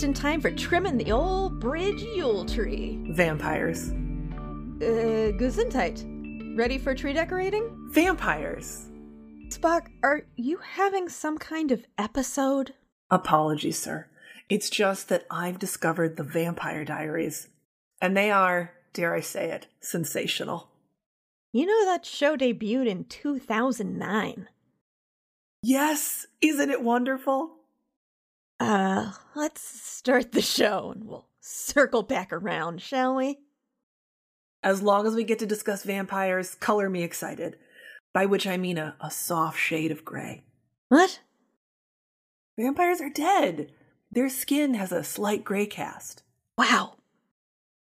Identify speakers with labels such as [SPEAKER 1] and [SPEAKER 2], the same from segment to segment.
[SPEAKER 1] Just in time for trimming the old bridge Yule tree.
[SPEAKER 2] Vampires.
[SPEAKER 1] Uh, Gesundheit. Ready for tree decorating?
[SPEAKER 2] Vampires.
[SPEAKER 1] Spock, are you having some kind of episode?
[SPEAKER 2] Apologies, sir. It's just that I've discovered the Vampire Diaries, and they are, dare I say it, sensational.
[SPEAKER 1] You know that show debuted in 2009.
[SPEAKER 2] Yes, isn't it wonderful?
[SPEAKER 1] Uh, let's start the show and we'll circle back around, shall we?
[SPEAKER 2] As long as we get to discuss vampires, color me excited. By which I mean a, a soft shade of gray.
[SPEAKER 1] What?
[SPEAKER 2] Vampires are dead. Their skin has a slight gray cast.
[SPEAKER 1] Wow.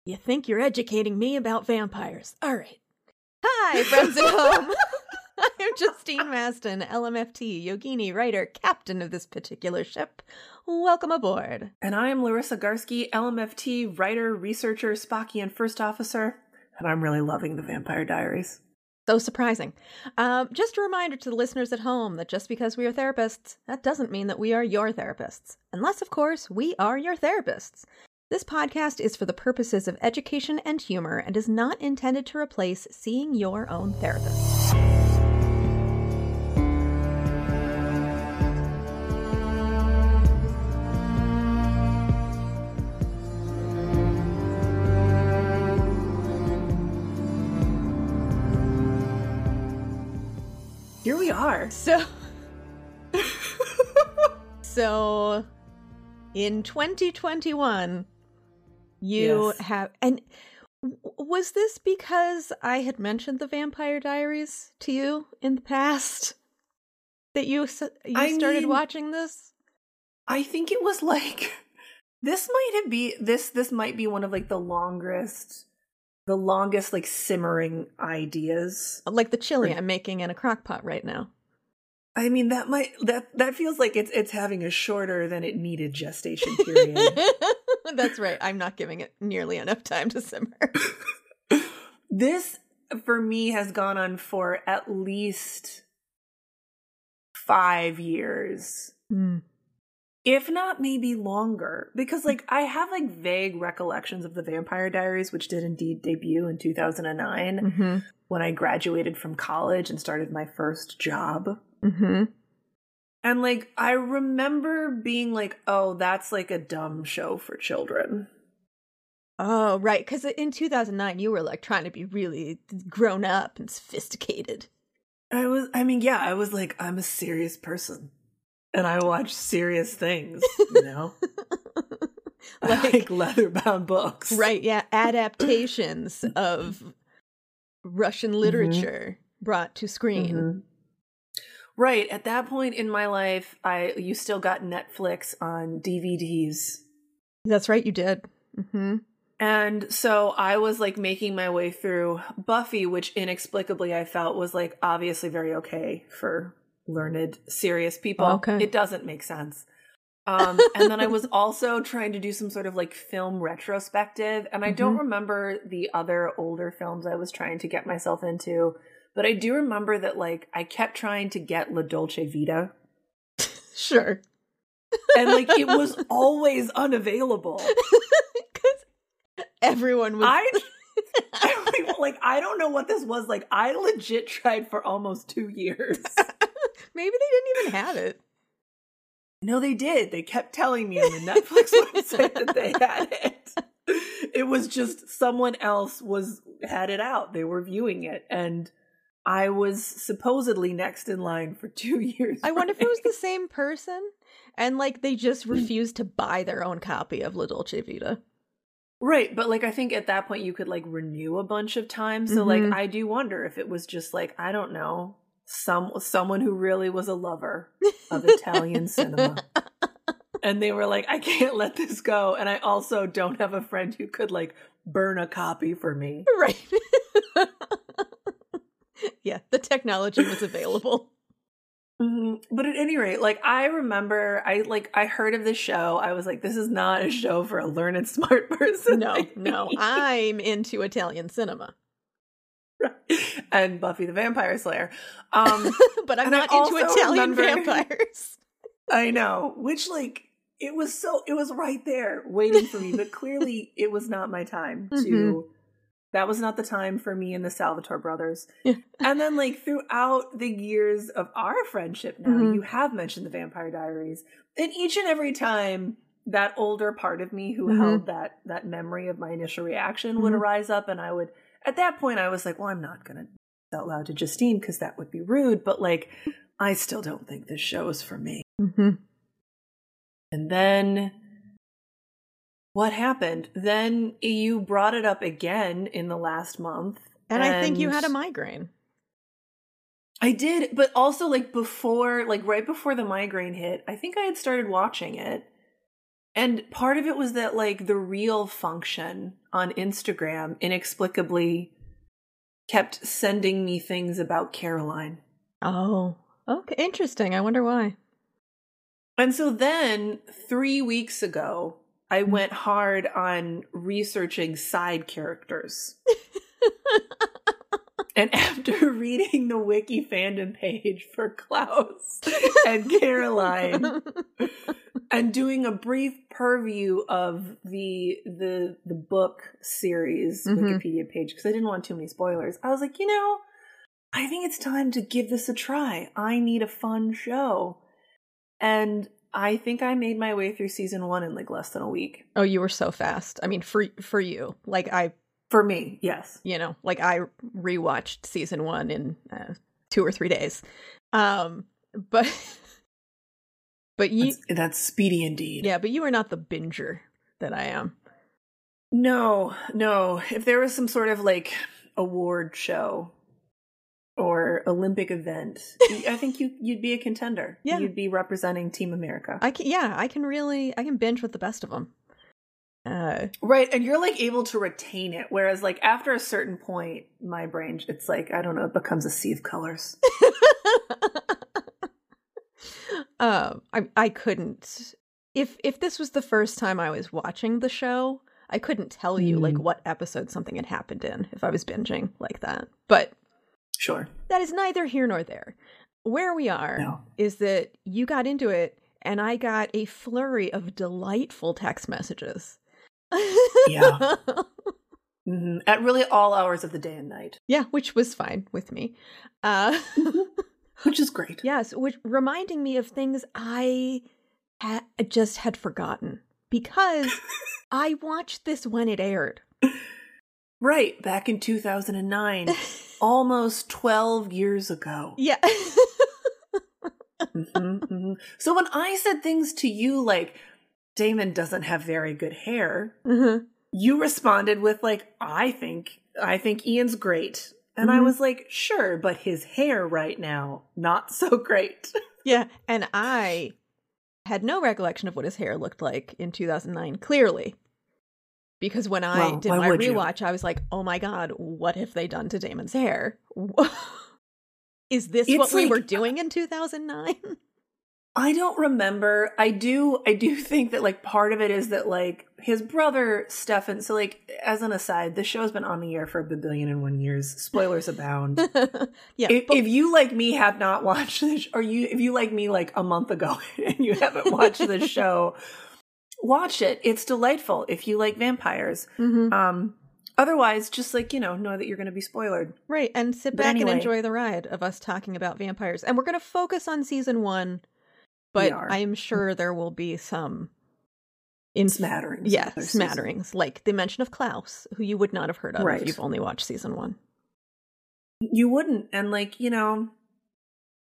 [SPEAKER 1] You think you're educating me about vampires. All right. Hi, friends at home. I'm Justine Mastin, LMFT, Yogini, writer, captain of this particular ship. Welcome aboard.
[SPEAKER 2] And I am Larisa Garski, LMFT, writer, researcher, Spockian first officer, and I'm really loving the Vampire Diaries.
[SPEAKER 1] So surprising. Um, just a reminder to the listeners at home that just because we are therapists, that doesn't mean that we are your therapists. Unless, of course, we are your therapists. This podcast is for the purposes of education and humor and is not intended to replace seeing your own therapist.
[SPEAKER 2] Here we are.
[SPEAKER 1] So, so in 2021, you
[SPEAKER 2] Yes.
[SPEAKER 1] have, and was this because I had mentioned the Vampire Diaries to you in the past that you you
[SPEAKER 2] I
[SPEAKER 1] started
[SPEAKER 2] mean-
[SPEAKER 1] watching this?
[SPEAKER 2] I think it was like this might have be this this might be one of like the longest the longest like simmering ideas.
[SPEAKER 1] Like the chili
[SPEAKER 2] Or-
[SPEAKER 1] I'm making in a crock pot right now.
[SPEAKER 2] I mean that might that that feels like it's it's having a shorter than it needed gestation period.
[SPEAKER 1] That's right. I'm not giving it nearly enough time to simmer.
[SPEAKER 2] this for me has gone on for at least 5 years. Hmm. If not maybe longer because like i have like vague recollections of the vampire diaries which did indeed debut in 2009
[SPEAKER 1] Mm-hmm.
[SPEAKER 2] when i graduated from college and started my first job
[SPEAKER 1] Mm-hmm.
[SPEAKER 2] and like i remember being like oh that's like a dumb show for children
[SPEAKER 1] Oh, right. Because in 2009, you were like trying to be really grown up and sophisticated.
[SPEAKER 2] i was i mean yeah i was like i'm a serious person and i watch serious things you know
[SPEAKER 1] Like-
[SPEAKER 2] like leather bound books
[SPEAKER 1] right. Yeah. Adaptations of Russian literature brought to screen.
[SPEAKER 2] Mhm. Right. At that point in my life, I you still got Netflix on DVDs.
[SPEAKER 1] That's right. You did. Mm-hmm.
[SPEAKER 2] And so I was like making my way through Buffy, which inexplicably I felt was like obviously very okay for learned, serious people.
[SPEAKER 1] Okay.
[SPEAKER 2] It doesn't make sense. Um, and then I was also trying to do some sort of like film retrospective. And I don't
[SPEAKER 1] Mhm.
[SPEAKER 2] remember the other older films I was trying to get myself into, but I do remember that like I kept trying to get La Dolce Vita.
[SPEAKER 1] Sure.
[SPEAKER 2] And like it was always unavailable.
[SPEAKER 1] Because everyone was.
[SPEAKER 2] I, I like I don't know what this was like. I legit tried for almost two years.
[SPEAKER 1] Maybe they didn't even have it.
[SPEAKER 2] No, they did. They kept telling me on the Netflix website that they had it. It was just someone else was had it out. They were viewing it, and I was supposedly next in line for two years.
[SPEAKER 1] I wonder if it was the same person and like they just refused to buy their own copy of La Dolce Vita.
[SPEAKER 2] right. But like, I think at that point you could like renew a bunch of times. So like,
[SPEAKER 1] Mhm.
[SPEAKER 2] I do wonder if it was just like I don't know some someone who really was a lover of Italian cinema and they were like, I can't let this go. And I also don't have a friend who could like burn a copy for me.
[SPEAKER 1] Right. yeah, the technology was available.
[SPEAKER 2] Mhm. But at any rate, like I remember, I like I heard of this show. I was like, this is not a show for a learned, smart person.
[SPEAKER 1] No,
[SPEAKER 2] like
[SPEAKER 1] no. I'm into Italian cinema,
[SPEAKER 2] and Buffy the Vampire Slayer. Um,
[SPEAKER 1] but I'm
[SPEAKER 2] And I
[SPEAKER 1] not into Italian vampires.
[SPEAKER 2] I know, which like it was so it was right there waiting for me, but clearly it was not my time to.
[SPEAKER 1] Mhm.
[SPEAKER 2] That was not the time for me and the Salvatore brothers.
[SPEAKER 1] Yeah.
[SPEAKER 2] And then, like throughout the years of our friendship, now
[SPEAKER 1] Mhm.
[SPEAKER 2] you have mentioned the Vampire Diaries, and each and every time that older part of me who
[SPEAKER 1] Mhm.
[SPEAKER 2] held that that memory of my initial reaction would
[SPEAKER 1] Mhm.
[SPEAKER 2] arise up, and I would. At that point, I was like, "Well, I'm not going to out loud to Justine because that would be rude." But like, I still don't think this show is for me.
[SPEAKER 1] Mm-hmm.
[SPEAKER 2] And then what happened? Then you brought it up again in the last month.
[SPEAKER 1] And I think you had a migraine.
[SPEAKER 2] I did, but also like before, like right before the migraine hit, I think I had started watching it. And part of it was that like the reel function on Instagram inexplicably kept sending me things about Caroline.
[SPEAKER 1] Oh, okay, interesting. I wonder why.
[SPEAKER 2] And so then 3 weeks ago, I mm. went hard on researching side characters. and after reading the wiki fandom page for Klaus and Caroline and doing a brief purview of the the the book series
[SPEAKER 1] Mhm.
[SPEAKER 2] Wikipedia page because I didn't want too many spoilers. I was like, you know, I think it's time to give this a try. I need a fun show. And I think I made my way through season 1 in like less than a week.
[SPEAKER 1] oh, you were so fast. I mean, for for you, like I,
[SPEAKER 2] For me, yes.
[SPEAKER 1] you know, like I rewatched season one in uh, two or three days. Um, but but you,
[SPEAKER 2] That's, that's speedy indeed.
[SPEAKER 1] yeah, but you are not the binger that I am.
[SPEAKER 2] No, no. If there was some sort of like award show or Olympic event, I think you you'd be a contender.
[SPEAKER 1] Yeah.
[SPEAKER 2] you'd be representing Team America.
[SPEAKER 1] I can, yeah, I can really, I can binge with the best of them. Uh,
[SPEAKER 2] right, and you're like able to retain it, whereas like after a certain point, my brain, it's like I don't know, it becomes a sea of colors.
[SPEAKER 1] um, I I couldn't if if this was the first time I was watching the show, I couldn't tell you like
[SPEAKER 2] Mm.
[SPEAKER 1] what episode something had happened in if I was binging like that. But
[SPEAKER 2] Sure.
[SPEAKER 1] that is neither here nor there. Where we are
[SPEAKER 2] No.
[SPEAKER 1] is that you got into it and I got a flurry of delightful text messages.
[SPEAKER 2] Yeah. hmm At really all hours of the day and night,
[SPEAKER 1] yeah, which was fine with me. Uh
[SPEAKER 2] which is great.
[SPEAKER 1] Yes, which reminding me of things I ha- just had forgotten because I watched this when it aired.
[SPEAKER 2] Right, back in 2009, almost 12 years ago.
[SPEAKER 1] Yeah.
[SPEAKER 2] Mhm, mhm. So when I said things to you like, Damon doesn't have very good hair,
[SPEAKER 1] Mhm.
[SPEAKER 2] you responded with like, I think, I think Ian's great. And I
[SPEAKER 1] Mhm.
[SPEAKER 2] was like, sure, but his hair right now, not so great.
[SPEAKER 1] Yeah, and I had no recollection of what his hair looked like in 2009, clearly. Because when I
[SPEAKER 2] Well,
[SPEAKER 1] did my
[SPEAKER 2] would you?
[SPEAKER 1] rewatch, I was like, oh my god, what have they done to Damon's hair? Is this what
[SPEAKER 2] It's
[SPEAKER 1] we
[SPEAKER 2] like-
[SPEAKER 1] were doing in 2009?
[SPEAKER 2] I don't remember. I do I do think that like part of it is that like his brother Stefan so like as an aside, the show's been on the air for a billion and one years. Spoilers abound.
[SPEAKER 1] yeah,
[SPEAKER 2] if,
[SPEAKER 1] but-
[SPEAKER 2] if you like me have not watched this or you if you like me like a month ago and you haven't watched the show watch it it's delightful if you like vampires
[SPEAKER 1] Mhm.
[SPEAKER 2] um otherwise just like you know know that you're going to be spoiled
[SPEAKER 1] Right, and sit
[SPEAKER 2] But
[SPEAKER 1] back
[SPEAKER 2] anyway.
[SPEAKER 1] and enjoy the ride of us talking about vampires. And we're going to focus on season one, but. I am sure there will be some in
[SPEAKER 2] smatterings
[SPEAKER 1] yeah smatterings, like the mention of Klaus, who you would not have heard of
[SPEAKER 2] Right.
[SPEAKER 1] if you've only watched season one.
[SPEAKER 2] you wouldn't and like you know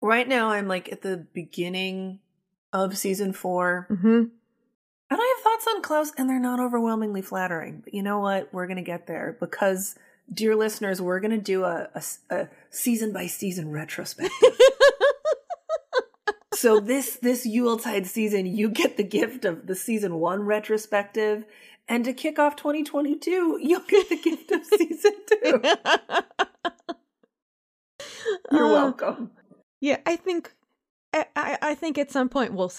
[SPEAKER 2] right now i'm like at the beginning of season 4
[SPEAKER 1] Mm-hmm.
[SPEAKER 2] and i have thoughts on klaus and they're not overwhelmingly flattering but you know what we're going to get there because dear listeners we're going to do a, a, a season by season retrospective so this this Yuletide season, you get the gift of the season one retrospective, and to kick off 2022, you'll get the gift of season two. You're
[SPEAKER 1] Uh,
[SPEAKER 2] welcome.
[SPEAKER 1] Yeah, I think I, I think at some point we'll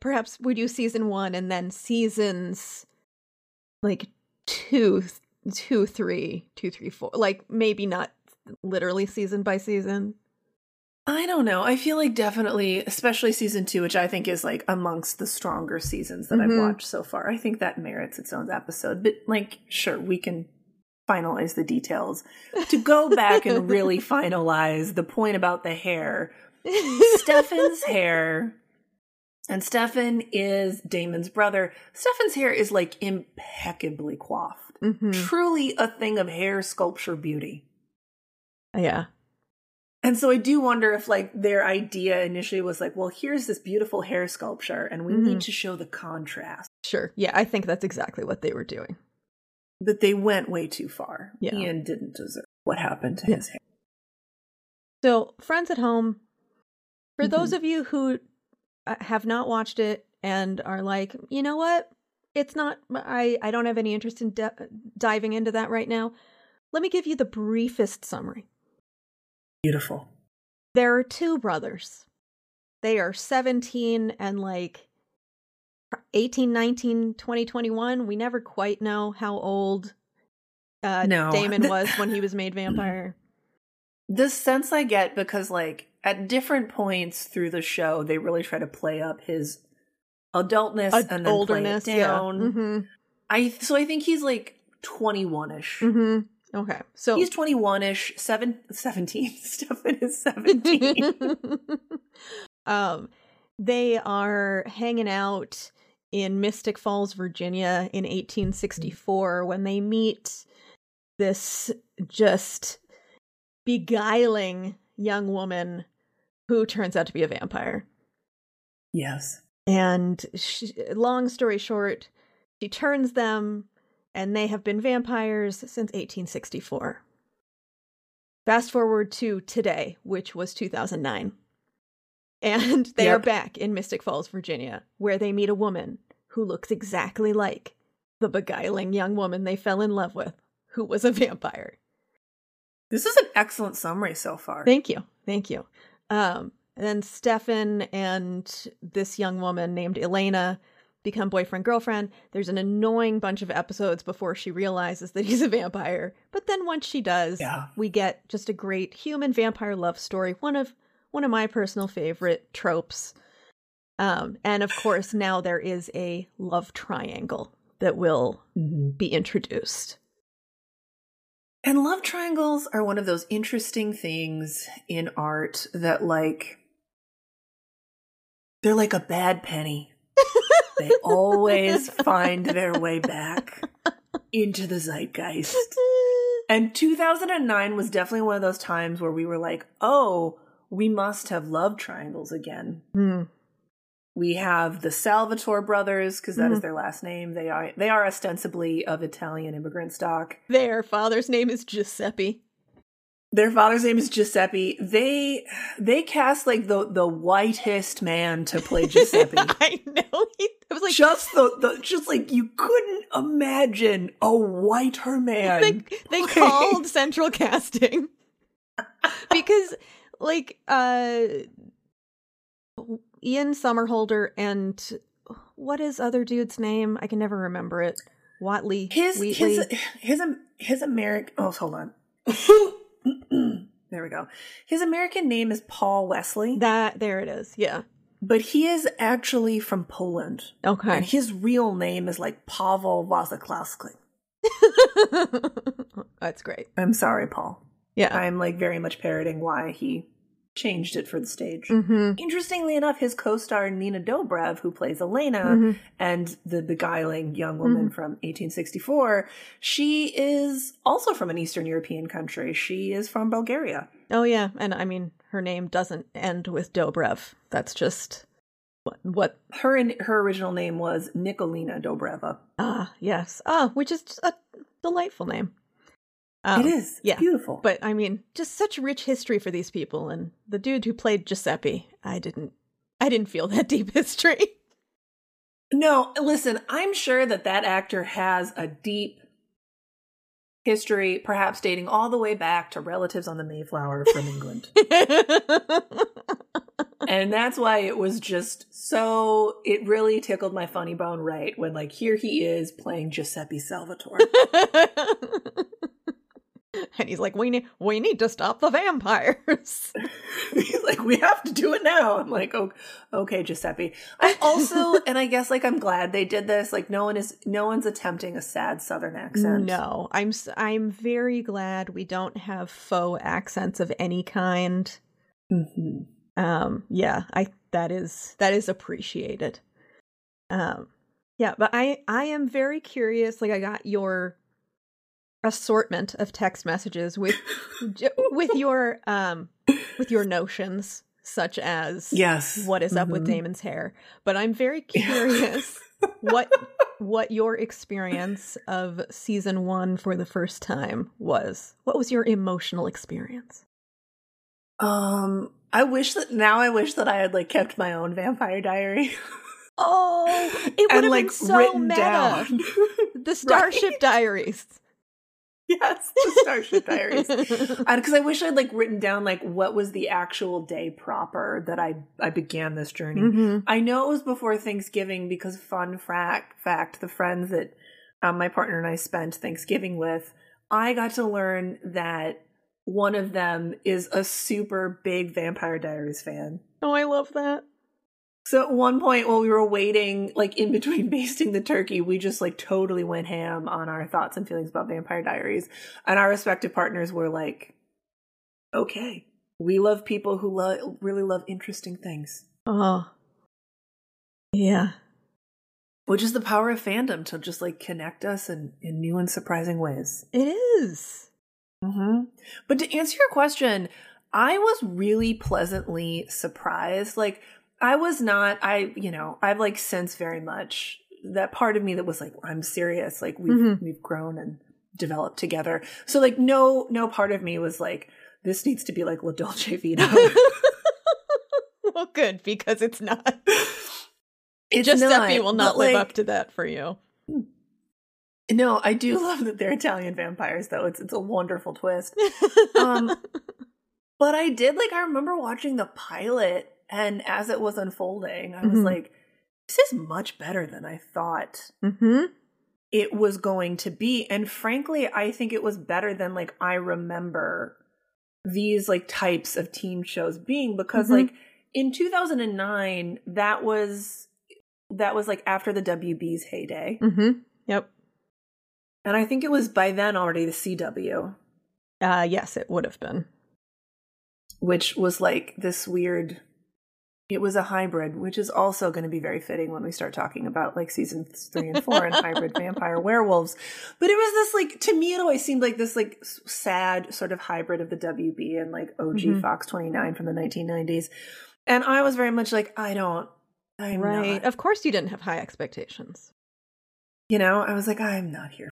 [SPEAKER 1] perhaps we do season one and then seasons like two, two, three, two, three, four. Like maybe not literally season by season.
[SPEAKER 2] I don't know. I feel like definitely, especially season two, which I think is like amongst the stronger seasons that
[SPEAKER 1] Mhm.
[SPEAKER 2] I've watched so far. I think that merits its own episode. But like, sure, we can finalize the details. To go back and really finalize the point about the hair, Stefan's hair, and Stefan is Damon's brother. Stefan's hair is like impeccably coiffed.
[SPEAKER 1] Mhm.
[SPEAKER 2] Truly a thing of hair sculpture beauty.
[SPEAKER 1] Yeah.
[SPEAKER 2] And so I do wonder if like their idea initially was like, well, here's this beautiful hair sculpture and we
[SPEAKER 1] Mhm.
[SPEAKER 2] need to show the contrast.
[SPEAKER 1] Sure. Yeah, I think that's exactly what they were doing.
[SPEAKER 2] But they went way too far.
[SPEAKER 1] Yeah.
[SPEAKER 2] Ian didn't deserve what happened to
[SPEAKER 1] Yeah.
[SPEAKER 2] his hair.
[SPEAKER 1] So, friends at home, for
[SPEAKER 2] Mm-hmm.
[SPEAKER 1] those of you who uh, have not watched it and are like, you know what, it's not, I, I don't have any interest in de- diving into that right now. Let me give you the briefest summary.
[SPEAKER 2] Beautiful.
[SPEAKER 1] There are two brothers. They are 17 and like 18, 19, 20, 21. We never quite know how old uh,
[SPEAKER 2] No.
[SPEAKER 1] Damon was when he was made vampire.
[SPEAKER 2] The sense I get because like at different points through the show, they really try to play up his adultness
[SPEAKER 1] Ad-
[SPEAKER 2] and then
[SPEAKER 1] olderness,
[SPEAKER 2] play it down.
[SPEAKER 1] yeah. hmm
[SPEAKER 2] I so I think he's like 21ish.
[SPEAKER 1] hmm Okay, so
[SPEAKER 2] He's 21ish, seven, 17. Stefan is 17.
[SPEAKER 1] um, they are hanging out in Mystic Falls, Virginia in 1864 when they meet this just beguiling young woman who turns out to be a vampire.
[SPEAKER 2] yes.
[SPEAKER 1] And she, long story short, she turns them, and they have been vampires since 1864. Fast forward to today, which was 2009. And they are back in Mystic Falls, Virginia, where they meet a woman who looks exactly like the beguiling young woman they fell in love with, who was a vampire.
[SPEAKER 2] This is an excellent summary so far.
[SPEAKER 1] Thank you. Thank you. Um, and then Stefan and this young woman named Elena become boyfriend girlfriend. There's an annoying bunch of episodes before she realizes that he's a vampire. But then once she does,
[SPEAKER 2] Yeah.
[SPEAKER 1] we get just a great human vampire love story. One of one of my personal favorite tropes. Um, and of course, now there is a love triangle that will
[SPEAKER 2] Mhm.
[SPEAKER 1] be introduced.
[SPEAKER 2] And love triangles are one of those interesting things in art that, like, they're like a bad penny. they always find their way back into the zeitgeist. And 2009 was definitely one of those times where we were like, oh, we must have love triangles again.
[SPEAKER 1] Hmm.
[SPEAKER 2] We have the Salvatore brothers because that is
[SPEAKER 1] Mhm.
[SPEAKER 2] their last name. They are they are ostensibly of Italian immigrant stock.
[SPEAKER 1] Their father's name is Giuseppe.
[SPEAKER 2] Their father's name is Giuseppe. They they cast like the the whitest man to play Giuseppe.
[SPEAKER 1] I know. He, I was like,
[SPEAKER 2] just the, the just like you couldn't imagine a whiter man.
[SPEAKER 1] they, they
[SPEAKER 2] Like-
[SPEAKER 1] called central casting because like uh ian somerhalder and what is other dude's name i can never remember it watley
[SPEAKER 2] his
[SPEAKER 1] Wheatley.
[SPEAKER 2] his his his American. Oh, hold on. there we go. His American name is Paul Wesley,
[SPEAKER 1] that there it is yeah
[SPEAKER 2] but he is actually from Poland,
[SPEAKER 1] Okay.
[SPEAKER 2] and his real name is like Pavel Wazaklowski.
[SPEAKER 1] that's great
[SPEAKER 2] I'm sorry, Paul.
[SPEAKER 1] yeah
[SPEAKER 2] I'm like very much parroting why he changed it for the stage.
[SPEAKER 1] hmm
[SPEAKER 2] Interestingly enough, his co-star Nina Dobrev, who plays Elena,
[SPEAKER 1] Mhm.
[SPEAKER 2] and the beguiling young woman from 1864, she is also from an Eastern European country. She is from Bulgaria.
[SPEAKER 1] oh yeah and i mean her name doesn't end with dobrev that's just what what
[SPEAKER 2] Her in, her original name was Nikolina Dobreva.
[SPEAKER 1] ah yes ah which is a delightful name Um,
[SPEAKER 2] it is.
[SPEAKER 1] yeah.
[SPEAKER 2] beautiful.
[SPEAKER 1] But I mean, just such rich history for these people. And the dude who played Giuseppe, I didn't, I I didn't feel that deep history.
[SPEAKER 2] No, listen, I'm sure that that actor has a deep history, perhaps dating all the way back to relatives on the Mayflower from England. and that's why it was just so it really tickled my funny bone right when like here he is playing Giuseppe Salvatore.
[SPEAKER 1] and he's like, "We need, we need to stop the vampires."
[SPEAKER 2] he's like, "We have to do it now." I'm like, "Oh, okay, Giuseppe." I also, and I guess like I'm glad they did this. Like, no one is, no one's attempting a sad Southern accent.
[SPEAKER 1] No, I'm, I'm very glad we don't have faux accents of any kind.
[SPEAKER 2] Mm-hmm.
[SPEAKER 1] Um, yeah, I that is that is appreciated. Um, yeah, but I I am very curious. Like, I got your assortment of text messages with with your um with your notions such as
[SPEAKER 2] yes.
[SPEAKER 1] what is up mm-hmm. with damon's hair. But i'm very curious what what your experience of season one for the first time was. What was your emotional experience?
[SPEAKER 2] Um i wish that now i wish that i had like kept my own vampire diary.
[SPEAKER 1] Oh it would have like, been so meta. down. the starship right? diaries
[SPEAKER 2] yes, the Starship Diaries. Because I wish I'd like written down like what was the actual day proper that I I began this journey. Mm-hmm. I know it was before Thanksgiving because fun fact fact the friends that um, my partner and I spent Thanksgiving with, I got to learn that one of them is a super big Vampire Diaries fan.
[SPEAKER 1] Oh, I love that.
[SPEAKER 2] So at one point while we were waiting, like in between basting the turkey, we just like totally went ham on our thoughts and feelings about Vampire Diaries. And our respective partners were like, okay, we love people who lo- really love interesting things.
[SPEAKER 1] Oh. Yeah.
[SPEAKER 2] Which is the power of fandom to just like connect us in, in new and surprising ways.
[SPEAKER 1] It is.
[SPEAKER 2] Mm-hmm. But to answer your question, I was really pleasantly surprised. Like, I was not, I, you know, I've like since very much that part of me that was like, I'm serious. Like we've, mm-hmm. we've grown and developed together. So like no, no part of me was like, this needs to be like La Dolce Vita.
[SPEAKER 1] well, good because it's not. It's Giuseppe not, will not live like, up to that for you.
[SPEAKER 2] No, I do love that they're Italian vampires, though. It's it's a wonderful twist. Um, but I did like I remember watching the pilot and as it was unfolding, I was mm-hmm. like, this is much better than I thought
[SPEAKER 1] mm-hmm.
[SPEAKER 2] it was going to be. And frankly, I think it was better than like I remember these like types of teen shows being because mm-hmm. like in 2009 that was that was like after the WB's heyday.
[SPEAKER 1] Mm-hmm. Yep.
[SPEAKER 2] And I think it was by then already the CW.
[SPEAKER 1] Uh yes, it would have been.
[SPEAKER 2] Which was like this weird it was a hybrid, which is also going to be very fitting when we start talking about like seasons three and four and hybrid vampire werewolves. But it was this like to me, it always seemed like this like sad sort of hybrid of the WB and like OG mm-hmm. Fox 29 from the 1990s. And I was very much like, I don't, I'm right. Not.
[SPEAKER 1] Of course, you didn't have high expectations.
[SPEAKER 2] You know, I was like, I'm not here.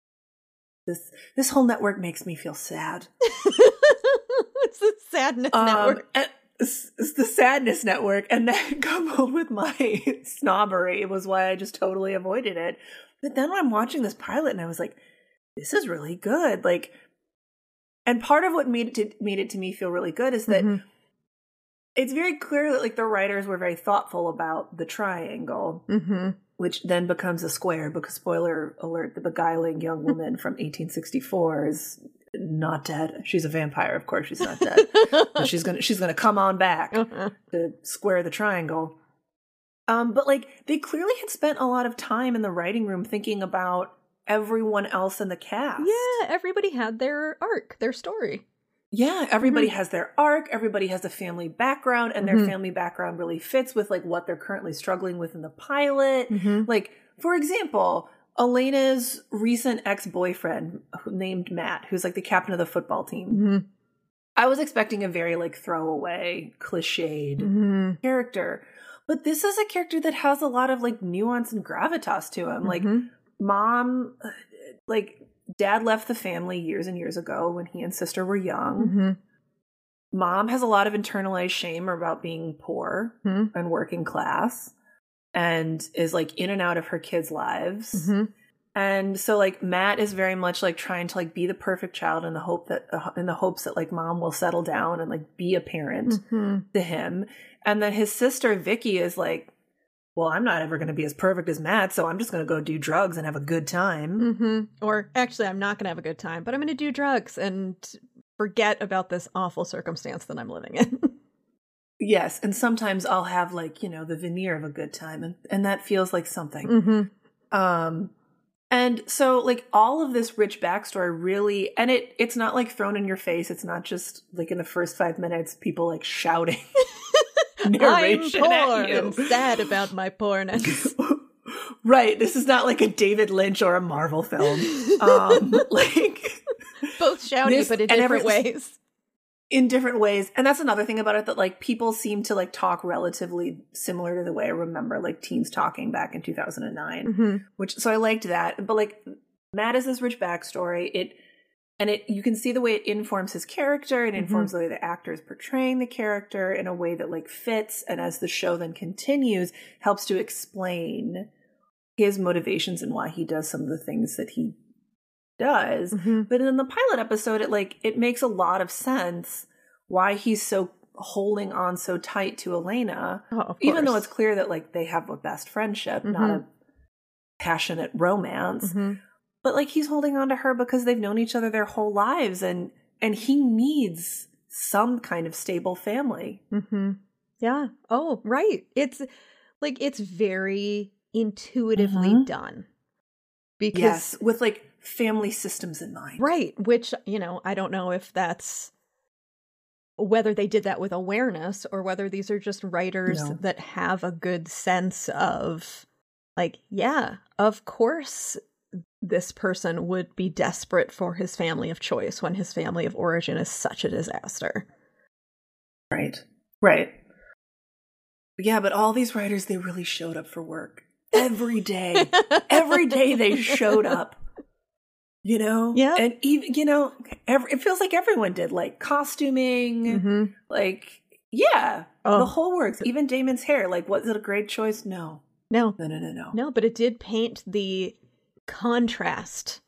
[SPEAKER 2] This this whole network makes me feel sad.
[SPEAKER 1] it's the sadness um, network.
[SPEAKER 2] And, the sadness network and then coupled with my snobbery was why I just totally avoided it. But then I'm watching this pilot and I was like, this is really good. Like, and part of what made it to, made it to me feel really good is that mm-hmm. it's very clear that like the writers were very thoughtful about the triangle,
[SPEAKER 1] mm-hmm.
[SPEAKER 2] which then becomes a square because spoiler alert: the beguiling young woman from 1864 is not dead. She's a vampire, of course. She's not dead. she's gonna she's gonna come on back uh-huh. to square the triangle. Um, but like they clearly had spent a lot of time in the writing room thinking about everyone else in the cast.
[SPEAKER 1] Yeah, everybody had their arc, their story.
[SPEAKER 2] Yeah, everybody mm-hmm. has their arc, everybody has a family background, and mm-hmm. their family background really fits with like what they're currently struggling with in the pilot.
[SPEAKER 1] Mm-hmm.
[SPEAKER 2] Like, for example, Elena's recent ex boyfriend named Matt, who's like the captain of the football team.
[SPEAKER 1] Mm-hmm.
[SPEAKER 2] I was expecting a very like throwaway, cliched
[SPEAKER 1] mm-hmm.
[SPEAKER 2] character. But this is a character that has a lot of like nuance and gravitas to him. Mm-hmm. Like, mom, like, dad left the family years and years ago when he and sister were young.
[SPEAKER 1] Mm-hmm.
[SPEAKER 2] mom has a lot of internalized shame about being poor
[SPEAKER 1] Hmm.
[SPEAKER 2] and working class and is like in and out of her kids' lives.
[SPEAKER 1] Mhm.
[SPEAKER 2] And so like Matt is very much like trying to like be the perfect child in the hope that uh, in the hopes that like mom will settle down and like be a parent
[SPEAKER 1] Mhm.
[SPEAKER 2] to him. And then his sister Vicky is like, well, I'm not ever going to be as perfect as Matt, so I'm just going to go do drugs and have a good time.
[SPEAKER 1] hmm Or actually, I'm not going to have a good time, but I'm going to do drugs and forget about this awful circumstance that I'm living in.
[SPEAKER 2] Yes, and sometimes I'll have like, you know, the veneer of a good time and and that feels like something.
[SPEAKER 1] hmm
[SPEAKER 2] Um and so like all of this rich backstory really and it it's not like thrown in your face. It's not just like in the first 5 minutes people like shouting
[SPEAKER 1] I'm poor
[SPEAKER 2] at you.
[SPEAKER 1] and sad about my poorness.
[SPEAKER 2] right, this is not like a David Lynch or a Marvel film. Um like
[SPEAKER 1] Both shouting,
[SPEAKER 2] This-
[SPEAKER 1] but in different
[SPEAKER 2] every-
[SPEAKER 1] ways.
[SPEAKER 2] In different ways. And that's another thing about it that like people seem to like talk relatively similar to the way i remember like teens talking back in 2009
[SPEAKER 1] hmm
[SPEAKER 2] which so i liked that. But like matt has this rich backstory. It and it you can see the way it informs his character. And
[SPEAKER 1] Mhm.
[SPEAKER 2] informs the way the actor is portraying the character in a way that like fits. And as the show then continues helps to explain his motivations and why he does some of the things that he does
[SPEAKER 1] hmm
[SPEAKER 2] but in the pilot episode, it like it makes a lot of sense why he's so holding on so tight to Elena,
[SPEAKER 1] Oh,
[SPEAKER 2] even though it's clear that like they have a best friendship, not a passionate romance.
[SPEAKER 1] Mhm.
[SPEAKER 2] But like he's holding on to her because they've known each other their whole lives, and and he needs some kind of stable family.
[SPEAKER 1] hmm Yeah. Oh, right. It's like it's very intuitively
[SPEAKER 2] Mhm.
[SPEAKER 1] done. Because
[SPEAKER 2] Yes, with like family systems in mind.
[SPEAKER 1] right, which, you know, I don't know if that's whether they did that with awareness or whether these are just writers
[SPEAKER 2] No.
[SPEAKER 1] that have a good sense of like, yeah, of course this person would be desperate for his family of choice when his family of origin is such a disaster.
[SPEAKER 2] Right. Right. Yeah, but all these writers, they really showed up for work every day. every day they showed up. You know?
[SPEAKER 1] Yeah.
[SPEAKER 2] And even, you know, every, it feels like everyone did, like costuming,
[SPEAKER 1] hmm
[SPEAKER 2] like, yeah,
[SPEAKER 1] Oh.
[SPEAKER 2] the whole works. Even Damon's hair, like, was it a great choice? No.
[SPEAKER 1] No,
[SPEAKER 2] No, no, no, no.
[SPEAKER 1] No, but it did paint the contrast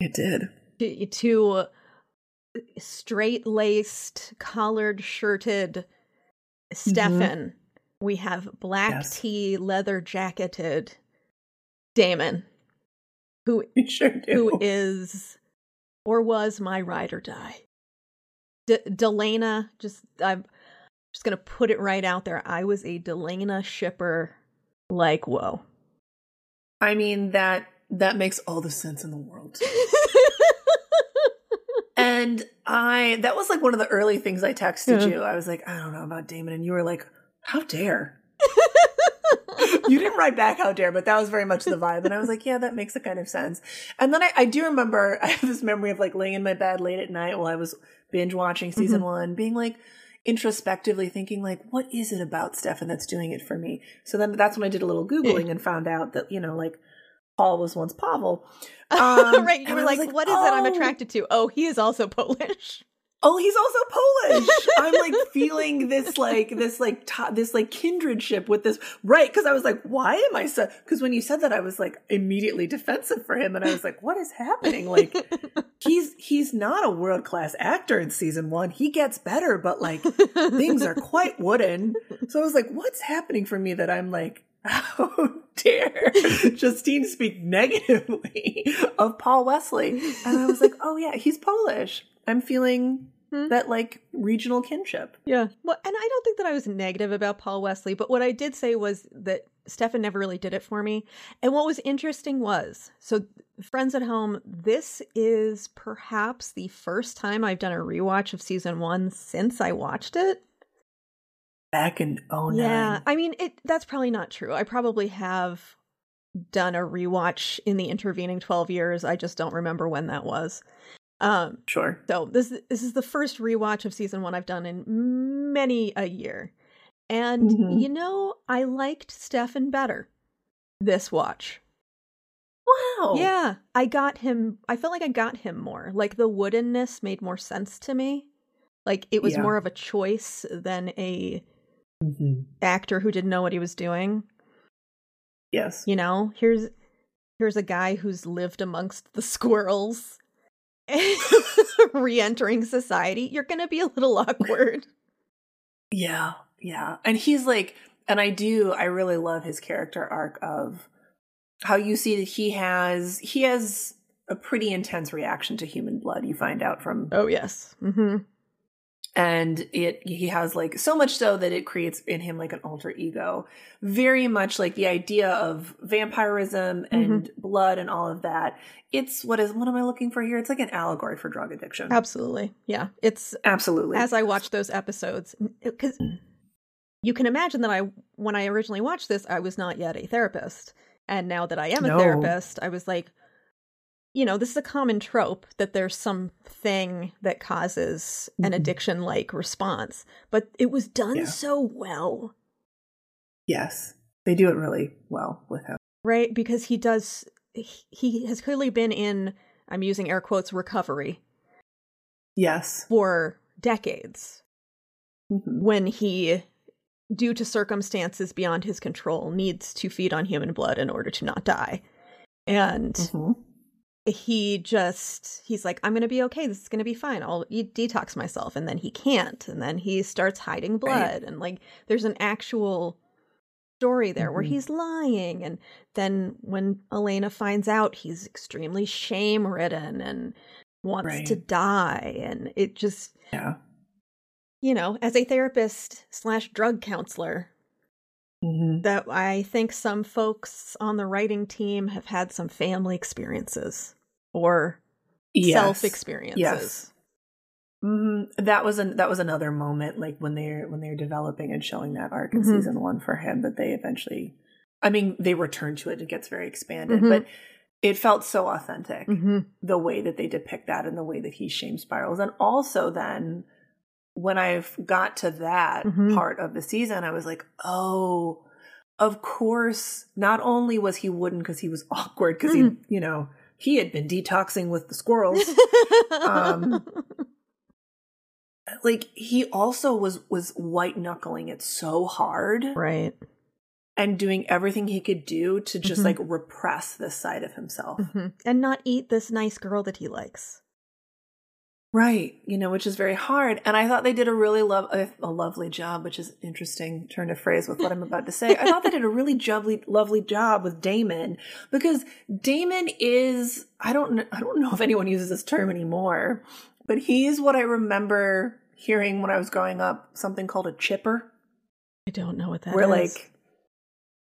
[SPEAKER 2] It did.
[SPEAKER 1] to, to straight laced, collared shirted Stefan. We have black
[SPEAKER 2] Yes.
[SPEAKER 1] tee, leather jacketed Damon, who
[SPEAKER 2] sure do.
[SPEAKER 1] who is or was my ride or die. D- Delena, just I'm just gonna put it right out there. I was a Delena shipper. Like whoa.
[SPEAKER 2] I mean, that that makes all the sense in the world. And I, that was like one of the early things I texted
[SPEAKER 1] Yeah.
[SPEAKER 2] you. I was like, I don't know about Damon. And you were like, how dare? you didn't write back how dare, but that was very much the vibe. And I was like, yeah, that makes a kind of sense. And then I, I do remember, I have this memory of like laying in my bed late at night while I was binge watching season
[SPEAKER 1] Mhm.
[SPEAKER 2] one, being like, introspectively thinking like what is it about Stefan that's doing it for me so then that's when i did a little googling and found out that you know like paul was once pavel Um,
[SPEAKER 1] right. You were like,
[SPEAKER 2] like,
[SPEAKER 1] what is it I'm
[SPEAKER 2] oh.
[SPEAKER 1] attracted to? Oh, he is also Polish.
[SPEAKER 2] Oh he's also polish. I'm like feeling this like this like to- this like kindredship with this. Right because i was like why am i so because when you said that i was like immediately defensive for him and i was like what is happening? Like he's he's not a world-class actor in season one. He gets better but like things are quite wooden. So i was like what's happening for me that i'm like how dare justine speak negatively of paul wesley? And i was like oh yeah he's polish i'm feeling
[SPEAKER 1] Hmm.
[SPEAKER 2] that like regional kinship
[SPEAKER 1] Yeah. Well, and I don't think that I was negative about Paul Wesley, but what I did say was that Stefan never really did it for me. And what was interesting was so, friends at home, this is perhaps the first time I've done a rewatch of season one since I watched it.
[SPEAKER 2] back in oh
[SPEAKER 1] Yeah. I mean, it that's probably not true. I probably have done a rewatch in the intervening 12 years. I just don't remember when that was. Um,
[SPEAKER 2] sure
[SPEAKER 1] so this this is the first rewatch of season one I've done in many a year, and
[SPEAKER 2] Mhm.
[SPEAKER 1] you know I liked Stefan better this watch.
[SPEAKER 2] wow
[SPEAKER 1] Yeah, I got him. I felt like I got him more. Like the woodenness made more sense to me. Like it was
[SPEAKER 2] Yeah.
[SPEAKER 1] more of a choice than a
[SPEAKER 2] Mhm.
[SPEAKER 1] actor who didn't know what he was doing.
[SPEAKER 2] Yes.
[SPEAKER 1] You know, here's here's a guy who's lived amongst the squirrels re-entering society. You're going to be a little awkward.
[SPEAKER 2] Yeah, yeah. And he's like, and I do, I really love his character arc of how you see that he has, he has a pretty intense reaction to human blood, you find out from,
[SPEAKER 1] Oh yes. Mhm.
[SPEAKER 2] And it, he has like so much so that it creates in him like an alter ego. Very much like the idea of vampirism and mm-hmm. blood and all of that. It's what is, what am I looking for here? It's like an allegory for drug addiction.
[SPEAKER 1] Absolutely. Yeah. It's
[SPEAKER 2] Absolutely.
[SPEAKER 1] as I watched those episodes cuz mm. you can imagine that I when I originally watched this I was not yet a therapist. And now that I am a therapist, I was like you know, this is a common trope that there's something that causes an
[SPEAKER 2] Mhm.
[SPEAKER 1] addiction like response, but it was done
[SPEAKER 2] Yeah.
[SPEAKER 1] so well.
[SPEAKER 2] yes. They do it really well with him.
[SPEAKER 1] right because he does he- has clearly been in i'm using air quotes recovery
[SPEAKER 2] Yes.
[SPEAKER 1] for decades
[SPEAKER 2] Mhm.
[SPEAKER 1] when he due to circumstances beyond his control needs to feed on human blood in order to not die and
[SPEAKER 2] Mhm.
[SPEAKER 1] He just he's like i'm gonna be okay. This is gonna be fine. I'll eat detox myself. And then he can't. And then he starts hiding blood. And like there's an actual story there where
[SPEAKER 2] Mhm.
[SPEAKER 1] he's lying. And then when elena finds out he's extremely shame ridden and wants
[SPEAKER 2] Right.
[SPEAKER 1] to die. And it just
[SPEAKER 2] Yeah.
[SPEAKER 1] you know as a therapist slash drug counselor
[SPEAKER 2] Mhm.
[SPEAKER 1] that I think some folks on the writing team have had some family experiences or
[SPEAKER 2] Yes.
[SPEAKER 1] self experiences.
[SPEAKER 2] Yes. hmm That was an that was another moment, like when they're when they're developing and showing that arc in
[SPEAKER 1] Mhm.
[SPEAKER 2] season one for him, that they eventually, I mean, they return to it. It gets very expanded,
[SPEAKER 1] Mhm.
[SPEAKER 2] but it felt so authentic
[SPEAKER 1] hmm
[SPEAKER 2] the way that they depict that and the way that he shame spirals, and also then when I've got to that
[SPEAKER 1] Mhm.
[SPEAKER 2] part of the season, I was like, oh, of course. Not only was he wooden because he was awkward because he, you know, he had been detoxing with the squirrels. Um, like he also was was white knuckling it so hard
[SPEAKER 1] right.
[SPEAKER 2] and doing everything he could do to just
[SPEAKER 1] Mhm.
[SPEAKER 2] like repress this side of himself
[SPEAKER 1] hmm And not eat this nice girl that he likes.
[SPEAKER 2] Right you know which is very hard and i thought they did a really love a, a lovely job which is interesting turn of phrase with what i'm about to say i thought they did a really lovely lovely job with damon because damon is i don't i don't know if anyone uses this term anymore but he's what i remember hearing when i was growing up something called a chipper
[SPEAKER 1] I don't know what that
[SPEAKER 2] where
[SPEAKER 1] is.
[SPEAKER 2] like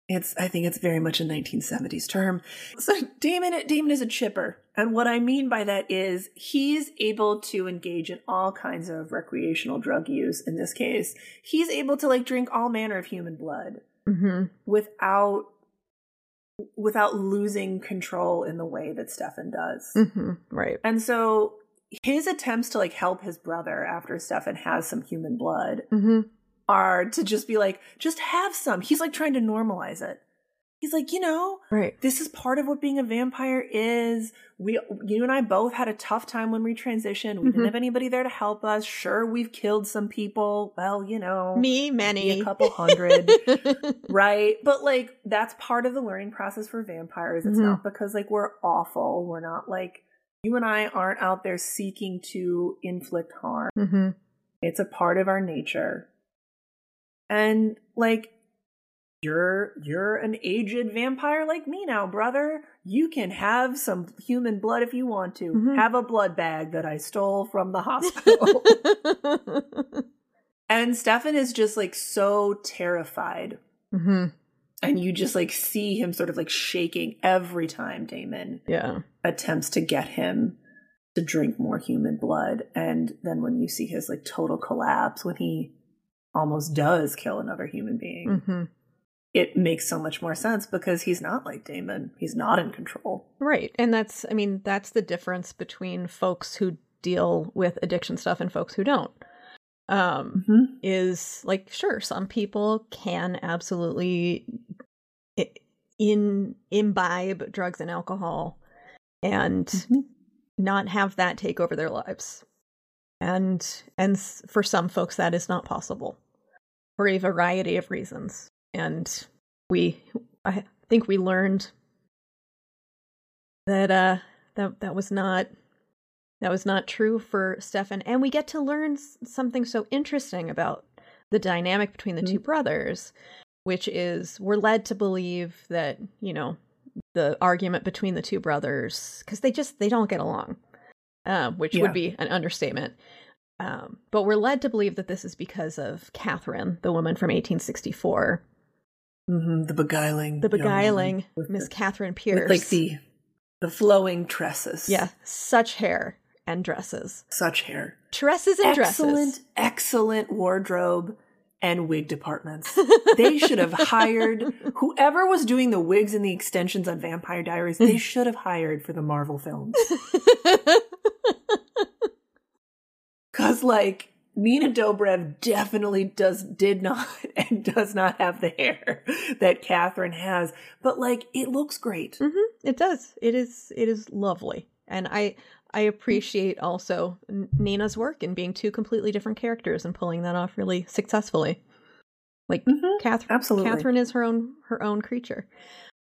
[SPEAKER 2] it's i think it's very much a 1970s term. So damon damon is a chipper and what i mean by that is he's able to engage in all kinds of recreational drug use in this case. He's able to like drink all manner of human blood
[SPEAKER 1] hmm
[SPEAKER 2] without without losing control in the way that stefan does.
[SPEAKER 1] Hmm Right.
[SPEAKER 2] and so his attempts to like help his brother after stefan has some human blood
[SPEAKER 1] hmm
[SPEAKER 2] are to just be like, just have some. He's like trying to normalize it. He's like, you know,
[SPEAKER 1] Right.
[SPEAKER 2] this is part of what being a vampire is. We, you and I both had a tough time when we transitioned. We
[SPEAKER 1] Mhm.
[SPEAKER 2] didn't have anybody there to help us. Sure, we've killed some people. Well, you know,
[SPEAKER 1] Me, many.
[SPEAKER 2] a couple hundred. right? But like, that's part of the learning process for vampires. It's
[SPEAKER 1] Mhm.
[SPEAKER 2] not because like we're awful. We're not like, you and I aren't out there seeking to inflict harm.
[SPEAKER 1] hmm
[SPEAKER 2] It's a part of our nature. And like you're you're an aged vampire like me now, brother. You can have some human blood if you want to.
[SPEAKER 1] Mhm.
[SPEAKER 2] Have a blood bag that I stole from the hospital. and Stefan is just like so terrified.
[SPEAKER 1] hmm
[SPEAKER 2] And you just like see him sort of like shaking every time Damon
[SPEAKER 1] Yeah.
[SPEAKER 2] attempts to get him to drink more human blood. And then when you see his like total collapse when he almost does kill another human being,
[SPEAKER 1] hmm
[SPEAKER 2] it makes so much more sense because he's not like Damon. He's not in control.
[SPEAKER 1] Right. And that's, I mean, that's the difference between folks who deal with addiction stuff and folks who don't. Um,
[SPEAKER 2] Mm-hmm.
[SPEAKER 1] is like, sure, some people can absolutely in imbibe drugs and alcohol and
[SPEAKER 2] Mhm.
[SPEAKER 1] not have that take over their lives. and and for some folks that is not possible for a variety of reasons and we i think we learned that uh that that was not that was not true for Stefan and we get to learn something so interesting about the dynamic between the mm-hmm. two brothers which is we're led to believe that you know the argument between the two brothers because they just they don't get along um, which yeah. would be an understatement um, but we're led to believe that this is because of katherine the woman from 1864
[SPEAKER 2] mm-hmm, the beguiling
[SPEAKER 1] the beguiling miss katherine pierce
[SPEAKER 2] like the the flowing tresses.
[SPEAKER 1] Yeah such hair and dresses.
[SPEAKER 2] Such hair.
[SPEAKER 1] Tresses and
[SPEAKER 2] excellent,
[SPEAKER 1] dresses.
[SPEAKER 2] Excellent, excellent wardrobe and wig departments. they should have hired whoever was doing the wigs and the extensions on Vampire Diaries, they should have hired for the Marvel films. Cause like Nina Dobrev definitely does did not and does not have the hair that Katherine has, but like it looks great.
[SPEAKER 1] Mm-hmm. It does. It is. It is lovely, and I I appreciate also Nina's work in being two completely different characters and pulling that off really successfully. Like mm-hmm. Katherine, absolutely, Katherine is her own her own creature.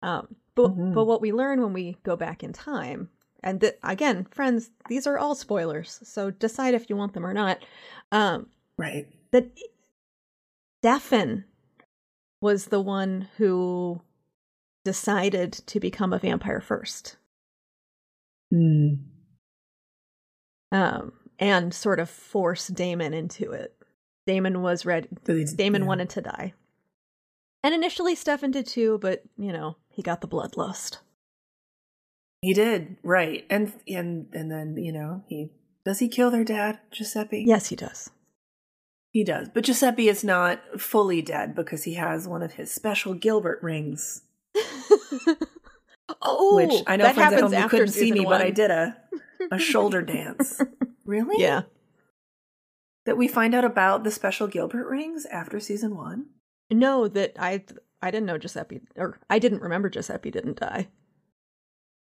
[SPEAKER 1] Um, but mm-hmm. but what we learn when we go back in time, and th- again, friends, these are all spoilers, so decide if you want them or not. Um,
[SPEAKER 2] right.
[SPEAKER 1] That Stefan was the one who decided to become a vampire first.
[SPEAKER 2] Hmm
[SPEAKER 1] um, and sort of force Damon into it. Damon was ready. Damon yeah. wanted to die. And initially Stefan did too, but you know, he got the bloodlust.
[SPEAKER 2] He did, right. And and and then, you know, he does he kill their dad, Giuseppe?
[SPEAKER 1] Yes, he does.
[SPEAKER 2] He does. But Giuseppe is not fully dead because he has one of his special Gilbert rings.
[SPEAKER 1] oh,
[SPEAKER 2] which I know friends at home you couldn't see me, one. but I did a a shoulder dance. Really?
[SPEAKER 1] Yeah.
[SPEAKER 2] That we find out about the special Gilbert rings after season one?
[SPEAKER 1] No, that I I didn't know Giuseppe or I didn't remember Giuseppe didn't die.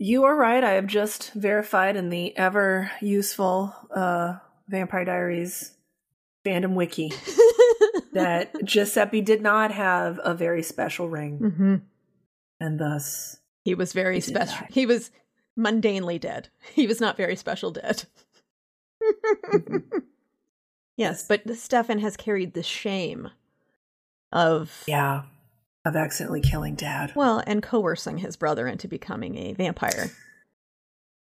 [SPEAKER 2] You are right. I have just verified in the ever useful uh, Vampire Diaries fandom wiki that Giuseppe did not have a very special ring,
[SPEAKER 1] mm-hmm.
[SPEAKER 2] and thus
[SPEAKER 1] he was very he special. He was mundanely dead. He was not very special dead. yes, but Stefan has carried the shame of
[SPEAKER 2] yeah, of accidentally killing dad.
[SPEAKER 1] Well, and coercing his brother into becoming a vampire.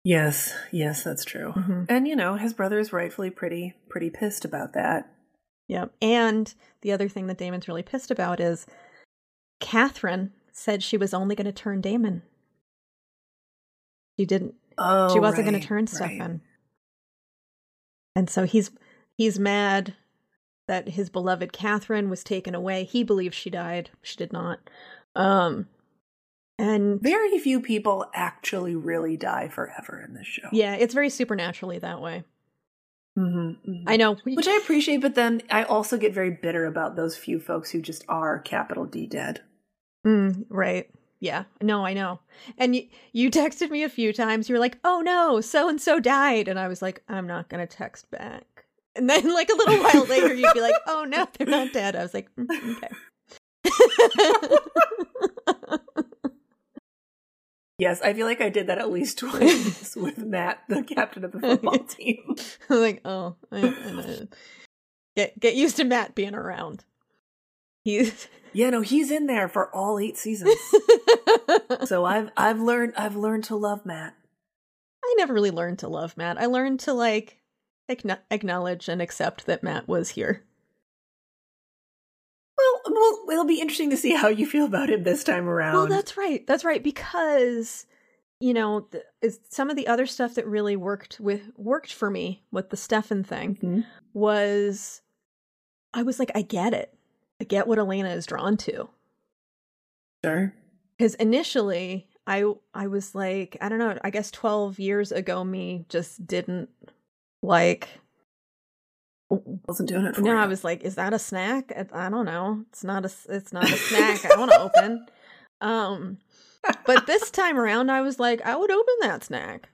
[SPEAKER 2] Yes, yes, that's true. Mm-hmm. And you know, his brother is rightfully pretty pretty pissed about that.
[SPEAKER 1] Yep. And the other thing that Damon's really pissed about is Katherine said she was only going to turn Damon she didn't.
[SPEAKER 2] Oh,
[SPEAKER 1] she wasn't
[SPEAKER 2] right,
[SPEAKER 1] going to turn Stefan. Right. And so he's he's mad that his beloved Katherine was taken away. He believes she died. She did not. Um and
[SPEAKER 2] very few people actually really die forever in this show.
[SPEAKER 1] Yeah, it's very supernaturally that way.
[SPEAKER 2] Mm-hmm, mm-hmm.
[SPEAKER 1] I know,
[SPEAKER 2] which I appreciate, but then I also get very bitter about those few folks who just are capital D dead.
[SPEAKER 1] Mm, right. Yeah, no, I know. And you, you texted me a few times. You were like, "Oh no, so and so died," and I was like, "I'm not gonna text back." And then, like a little while later, you'd be like, "Oh no, they're not dead." I was like, mm,
[SPEAKER 2] "Okay." yes, I feel like I did that at least twice with Matt, the captain of the football team.
[SPEAKER 1] I'm like, "Oh, I, I, get get used to Matt being around." He's
[SPEAKER 2] yeah, no, he's in there for all eight seasons. so I've I've learned I've learned to love Matt.
[SPEAKER 1] I never really learned to love Matt. I learned to like acknowledge and accept that Matt was here.
[SPEAKER 2] Well, well, it'll be interesting to see how you feel about him this time around.
[SPEAKER 1] Well, that's right. That's right because you know, the, some of the other stuff that really worked with worked for me with the Stefan thing mm-hmm. was I was like, I get it. I get what Elena is drawn to.
[SPEAKER 2] Sure.
[SPEAKER 1] Because initially, I I was like, I don't know, I guess twelve years ago, me just didn't like.
[SPEAKER 2] Wasn't doing it.
[SPEAKER 1] no,
[SPEAKER 2] you.
[SPEAKER 1] I was like, is that a snack? I don't know. It's not a. It's not a snack. I want to open. Um, but this time around, I was like, I would open that snack.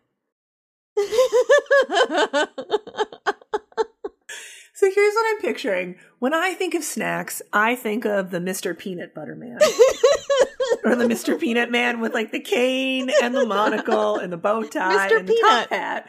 [SPEAKER 2] So here's what I'm picturing. When I think of snacks, I think of the Mr. Peanut Butter Man. or the Mr. Peanut Man with like the cane and the monocle and the bow tie
[SPEAKER 1] Mr.
[SPEAKER 2] and the top hat.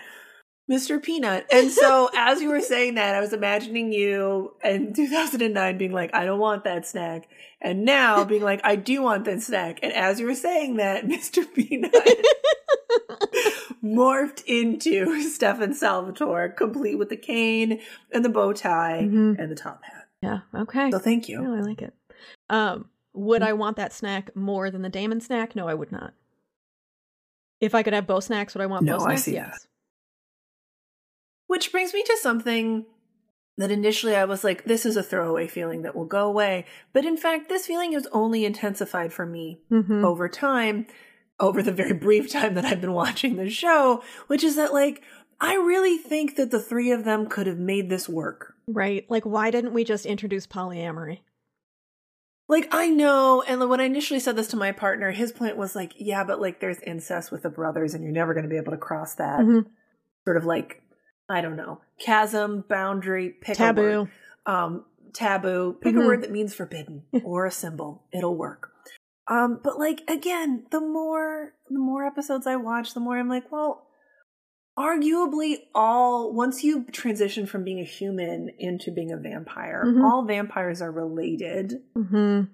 [SPEAKER 2] Mr. Peanut. And so as you were saying that, I was imagining you in 2009 being like, I don't want that snack. And now being like, I do want that snack. And as you were saying that, Mr. Peanut morphed into Stefan Salvatore, complete with the cane and the bow tie
[SPEAKER 1] Mhm.
[SPEAKER 2] and the top hat.
[SPEAKER 1] Yeah. Okay.
[SPEAKER 2] So thank
[SPEAKER 1] Oh,
[SPEAKER 2] you.
[SPEAKER 1] I like it. Um, would I want that snack more than the Damon snack? No, I would not. If I could have both snacks, would I want
[SPEAKER 2] No,
[SPEAKER 1] both
[SPEAKER 2] I see
[SPEAKER 1] yes.
[SPEAKER 2] Which brings me to something that initially I was like, this is a throwaway feeling that will go away. But in fact, this feeling has only intensified for me
[SPEAKER 1] Mm-hmm.
[SPEAKER 2] over time, over the very brief time that I've been watching the show, which is that, like, I really think that the three of them could have made this work.
[SPEAKER 1] Right. Like, why didn't we just introduce polyamory?
[SPEAKER 2] Like, I know, and when I initially said this to my partner, his point was like, yeah, but like, there's incest with the brothers, and you're never going to be able to cross that
[SPEAKER 1] Mhm.
[SPEAKER 2] sort of like, I don't know, chasm, boundary, pick a word.
[SPEAKER 1] Taboo.
[SPEAKER 2] um, taboo. Pick
[SPEAKER 1] Mhm.
[SPEAKER 2] a word that means forbidden or a symbol. It'll work. Um, but like again, the more the more episodes I watch, the more I'm like, well, arguably all once you transition from being a human into being a vampire,
[SPEAKER 1] Mhm.
[SPEAKER 2] all vampires are related
[SPEAKER 1] Mm-hmm.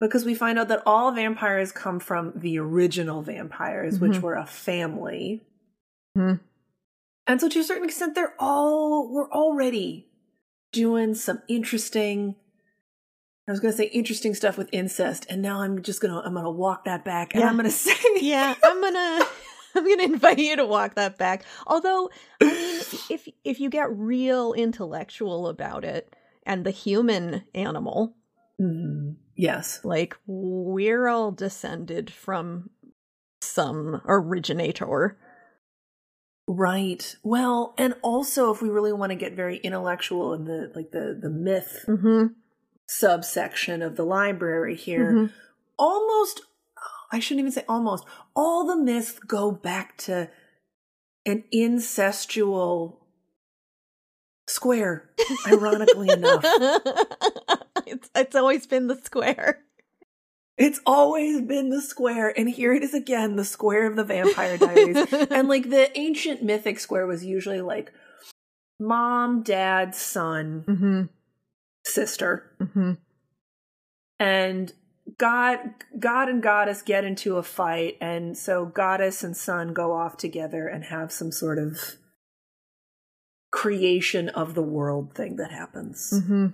[SPEAKER 2] because we find out that all vampires come from the original vampires, which
[SPEAKER 1] Mhm.
[SPEAKER 2] were a family. And so to a certain extent, they're all we're already doing some interesting I was gonna say interesting stuff with incest, and now I'm just gonna I'm gonna walk that back and
[SPEAKER 1] Yeah.
[SPEAKER 2] I'm gonna say
[SPEAKER 1] Yeah, I'm gonna I'm gonna invite you to walk that back. Although, I mean, if if you get real intellectual about it and the human animal,
[SPEAKER 2] Mhm. Yes.
[SPEAKER 1] like we're all descended from some originator.
[SPEAKER 2] Right. Well, and also if we really want to get very intellectual in the like the the myth
[SPEAKER 1] Mm-hmm.
[SPEAKER 2] subsection of the library here,
[SPEAKER 1] Mhm.
[SPEAKER 2] almost I shouldn't even say almost all the myths go back to an incestual square ironically enough
[SPEAKER 1] it's it's always been the square.
[SPEAKER 2] It's always been the square and here it is again the square of the vampire diaries and like the ancient mythic square was usually like mom dad son
[SPEAKER 1] mm-hmm.
[SPEAKER 2] sister
[SPEAKER 1] Mm-hmm.
[SPEAKER 2] and god god and goddess get into a fight and so goddess and son go off together and have some sort of creation of the world thing that happens
[SPEAKER 1] Mm-hmm.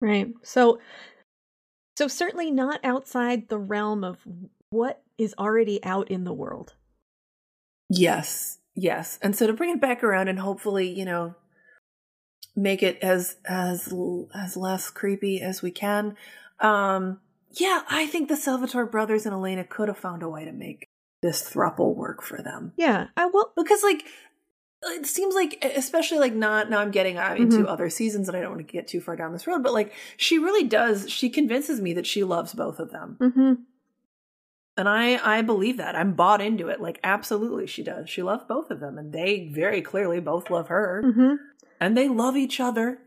[SPEAKER 1] Right. So so certainly not outside the realm of what is already out in the world.
[SPEAKER 2] yes yes and so to bring it back around and hopefully you know make it as as as less creepy as we can um yeah i think the salvatore brothers and elena could have found a way to make this thruple work for them
[SPEAKER 1] Yeah. I will
[SPEAKER 2] because like it seems like especially like not now i'm getting into
[SPEAKER 1] Mhm.
[SPEAKER 2] other seasons and i don't want to get too far down this road but like she really does she convinces me that she loves both of them
[SPEAKER 1] mm-hmm.
[SPEAKER 2] and i i believe that i'm bought into it like absolutely she does she loves both of them and they very clearly both love her
[SPEAKER 1] Mm-hmm.
[SPEAKER 2] and they love each other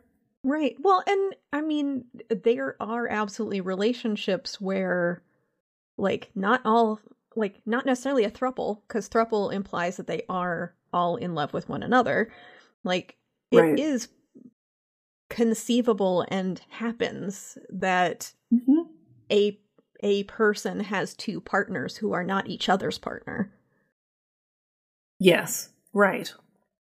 [SPEAKER 1] Right. Well, and I mean, there are absolutely relationships where, like, not all, like, not necessarily a thruple, because thruple implies that they are all in love with one another. Like, it is
[SPEAKER 2] Right.
[SPEAKER 1] conceivable and happens that
[SPEAKER 2] mm-hmm.
[SPEAKER 1] a a person has two partners who are not each other's partner.
[SPEAKER 2] yes right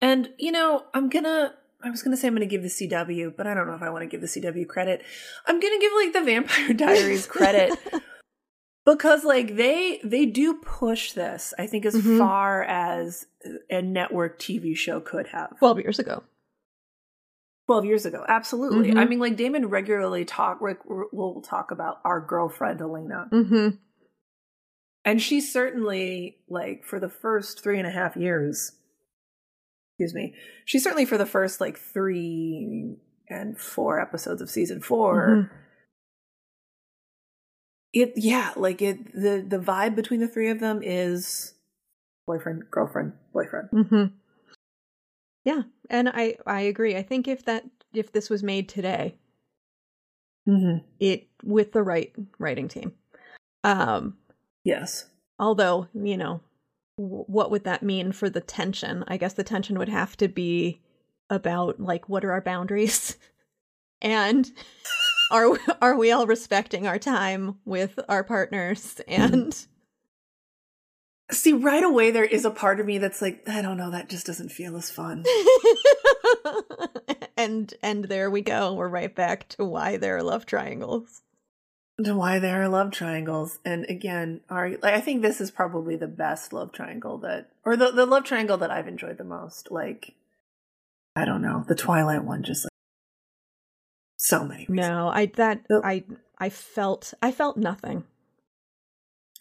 [SPEAKER 2] and you know i'm gonna I was gonna say I'm gonna give the CW, but I don't know if I want to give the CW credit. I'm gonna give like the Vampire Diaries credit because like they they do push this i think as
[SPEAKER 1] Mhm.
[SPEAKER 2] far as a network tv show could have
[SPEAKER 1] 12 years ago.
[SPEAKER 2] 12 years ago absolutely
[SPEAKER 1] Mhm.
[SPEAKER 2] i mean like damon regularly talk like, will talk about our girlfriend elena
[SPEAKER 1] Mm-hmm.
[SPEAKER 2] and she certainly like for the first three and a half years excuse me she certainly for the first like three and four episodes of season 4
[SPEAKER 1] Mhm.
[SPEAKER 2] It yeah like it the the vibe between the three of them is boyfriend girlfriend boyfriend
[SPEAKER 1] Mm-hmm. Yeah, and I I agree. I think if that if this was made today,
[SPEAKER 2] Mm-hmm.
[SPEAKER 1] it with the right writing team. Um
[SPEAKER 2] Yes.
[SPEAKER 1] although, you know, w- what would that mean for the tension? I guess the tension would have to be about like what are our boundaries? and are are we all respecting our time with our partners and
[SPEAKER 2] See, right away there is a part of me that's like, I don't know, that just doesn't feel as fun.
[SPEAKER 1] and and there we go. We're right back to why there are love triangles.
[SPEAKER 2] to why there are love triangles. And again, are like, I think this is probably the best love triangle that, or the the love triangle that I've enjoyed the most. Like, I don't know, the Twilight one, just like so many. reasons.
[SPEAKER 1] No, I that. I I felt I felt nothing.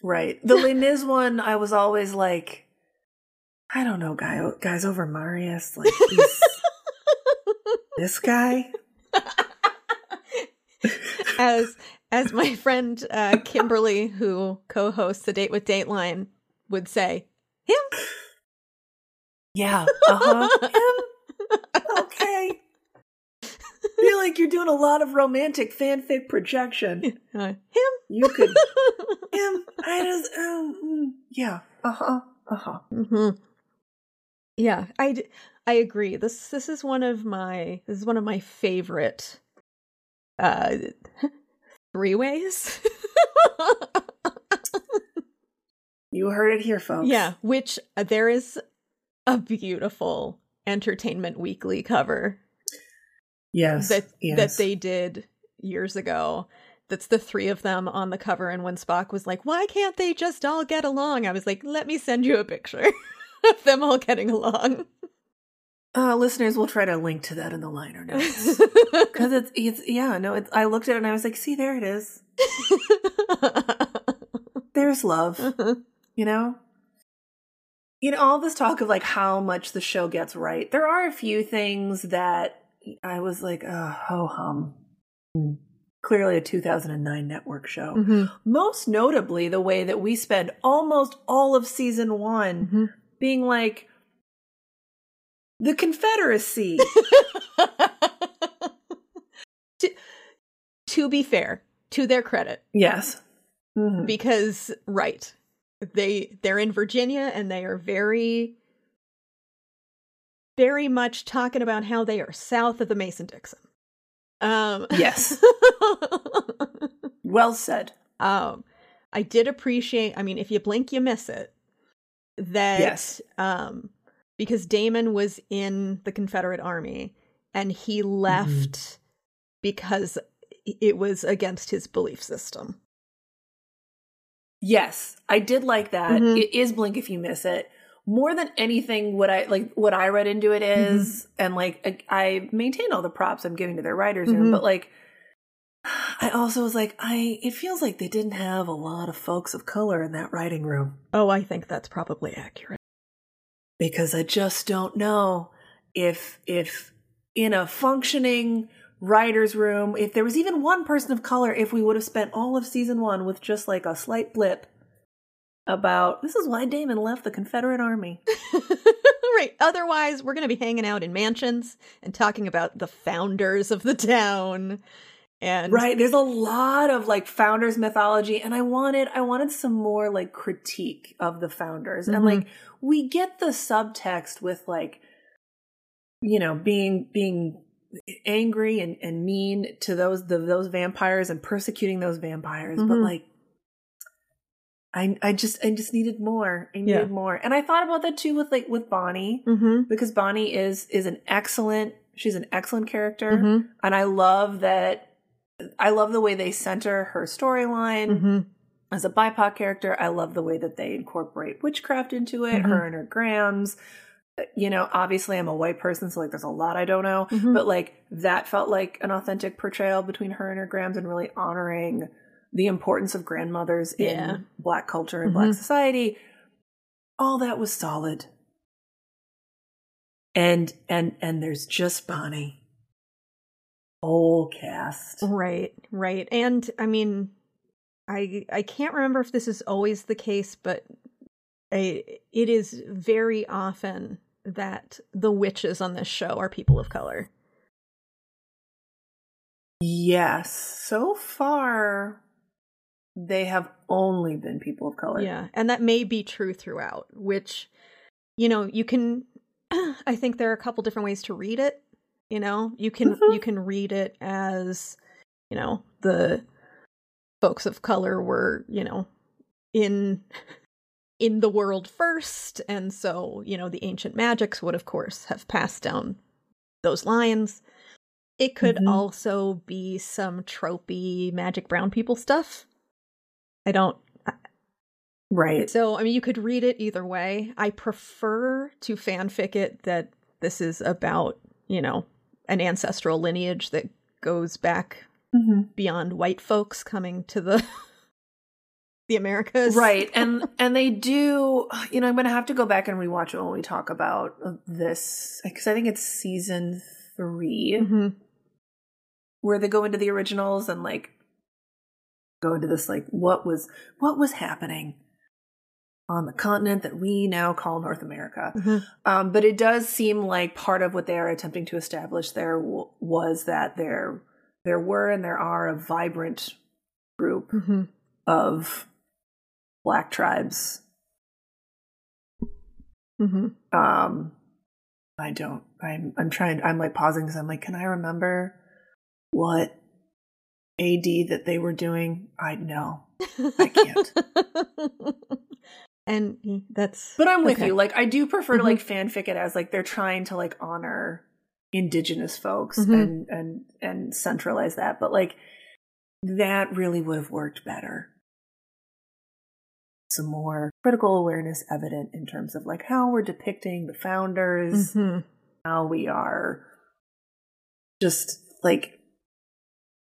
[SPEAKER 2] right. The Mis one, I was always like, I don't know, guy, guys over Marius, like this guy.
[SPEAKER 1] as as my friend uh, Kimberly, who co-hosts the Date with Dateline, would say, him.
[SPEAKER 2] Yeah. Uh huh. okay. feel like you're doing a lot of romantic fanfic projection.
[SPEAKER 1] Uh, him.
[SPEAKER 2] You could him. I just um mm, yeah. Uh huh. Uh huh.
[SPEAKER 1] hmm Yeah, I agree. This this is one of my this is one of my favorite uh three ways.
[SPEAKER 2] You heard it here, folks.
[SPEAKER 1] yeah, which uh, there is a beautiful Entertainment Weekly cover
[SPEAKER 2] Yes.
[SPEAKER 1] that
[SPEAKER 2] yes.
[SPEAKER 1] that they did years ago. That's the three of them on the cover, and when Spock was like, "Why can't they just all get along?" I was like, "Let me send you a picture of them all getting along."
[SPEAKER 2] Uh, listeners, we'll try to link to that in the liner notes because it's it's yeah no. It's, I looked at it and I was like, see, there it is. There's love. You know. You know all this talk of like how much the show gets right. There are a few things that I was like, oh, ho hum. Hmm. Clearly a 2009 network show.
[SPEAKER 1] Mhm.
[SPEAKER 2] Most notably, the way that we spend almost all of season one
[SPEAKER 1] Mhm.
[SPEAKER 2] being like, the Confederacy.
[SPEAKER 1] to, to be fair, to their credit,
[SPEAKER 2] yes. Mhm.
[SPEAKER 1] because right, they they're in Virginia and they are very very much talking about how they are south of the Mason Dixon. Um
[SPEAKER 2] Yes. Well said.
[SPEAKER 1] um I did appreciate I mean if you blink you miss it that
[SPEAKER 2] Yes.
[SPEAKER 1] um because Damon was in the Confederate army and he left because it was against his belief system.
[SPEAKER 2] Yes, I did like that.
[SPEAKER 1] Mhm.
[SPEAKER 2] It is blink if you miss it. More than anything, what I like, what I read into it is, and like I, I maintain all the props I'm giving to their writers room,
[SPEAKER 1] Mhm.
[SPEAKER 2] but like, I also was like, I. It feels like they didn't have a lot of folks of color in that writing room
[SPEAKER 1] Oh, I think that's probably accurate.
[SPEAKER 2] because I just don't know if if in a functioning writer's room, if there was even one person of color, if we would have spent all of season one with just like a slight blip about this is why Damon left the Confederate Army.
[SPEAKER 1] right. Otherwise, we're going to be hanging out in mansions and talking about the founders of the town. And
[SPEAKER 2] Right. There's a lot of like founders mythology and I wanted I wanted some more like critique of the founders. And
[SPEAKER 1] Mhm.
[SPEAKER 2] like we get the subtext with like you know, being being angry and, and mean to those the, those vampires and persecuting those vampires, but
[SPEAKER 1] Mhm.
[SPEAKER 2] like I I just I just needed more. I needed
[SPEAKER 1] Yeah.
[SPEAKER 2] more. And I thought about that too with like with Bonnie
[SPEAKER 1] hmm
[SPEAKER 2] because Bonnie is is an excellent she's an excellent character
[SPEAKER 1] hmm
[SPEAKER 2] and I love that. I love the way they center her storyline
[SPEAKER 1] hmm
[SPEAKER 2] as a BIPOC character. I love the way that they incorporate witchcraft into it.
[SPEAKER 1] Mhm.
[SPEAKER 2] Her and her Grams. You know, obviously, I'm a white person, so like, there's a lot I don't know.
[SPEAKER 1] Mhm.
[SPEAKER 2] But like, that felt like an authentic portrayal between her and her Grams, and really honoring the importance of grandmothers
[SPEAKER 1] Yeah.
[SPEAKER 2] in Black culture and
[SPEAKER 1] Mhm.
[SPEAKER 2] Black society. All that was solid. And and and there's just Bonnie. Whole cast.
[SPEAKER 1] Right, right. And I mean, I I can't remember if this is always the case, but I, it is very often that the witches on this show are people of color.
[SPEAKER 2] Yes. So far, they have only been people of color.
[SPEAKER 1] Yeah, and that may be true throughout, which, you know, you can. I think there are a couple different ways to read it. You know, you can
[SPEAKER 2] Mhm.
[SPEAKER 1] you can read it as, you know, the folks of color were, you know, in in the world first, and so you know the ancient magics would of course have passed down those lines. It could
[SPEAKER 2] Mhm.
[SPEAKER 1] also be some tropey magic brown people stuff. I don't
[SPEAKER 2] Right.
[SPEAKER 1] so, I mean, you could read it either way. I prefer to fanfic it that this is about, you know, an ancestral lineage that goes back
[SPEAKER 2] hmm
[SPEAKER 1] beyond white folks coming to the the Americas.
[SPEAKER 2] Right. And and they do, you know, I'm going to have to go back and rewatch it when we talk about this because I think it's season 3
[SPEAKER 1] Mhm.
[SPEAKER 2] where they go into the originals and like go into this like what was what was happening on the continent that we now call North America.
[SPEAKER 1] Mhm.
[SPEAKER 2] Um, but it does seem like part of what they are attempting to establish there w- was that there there were and there are a vibrant group
[SPEAKER 1] Mhm.
[SPEAKER 2] of black tribes.
[SPEAKER 1] Mhm.
[SPEAKER 2] Um, I don't. I'm I'm trying. I'm like pausing because I'm like, can I remember what AD that they were doing? I know, I can't.
[SPEAKER 1] and that's
[SPEAKER 2] But I'm with
[SPEAKER 1] okay.
[SPEAKER 2] you. Like I do prefer to
[SPEAKER 1] Mhm.
[SPEAKER 2] like fanfic it as like they're trying to like honor indigenous folks
[SPEAKER 1] Mhm.
[SPEAKER 2] and and and centralize that. But like that really would have worked better. Some more critical awareness evident in terms of like how we're depicting the founders,
[SPEAKER 1] Mhm.
[SPEAKER 2] how we are just like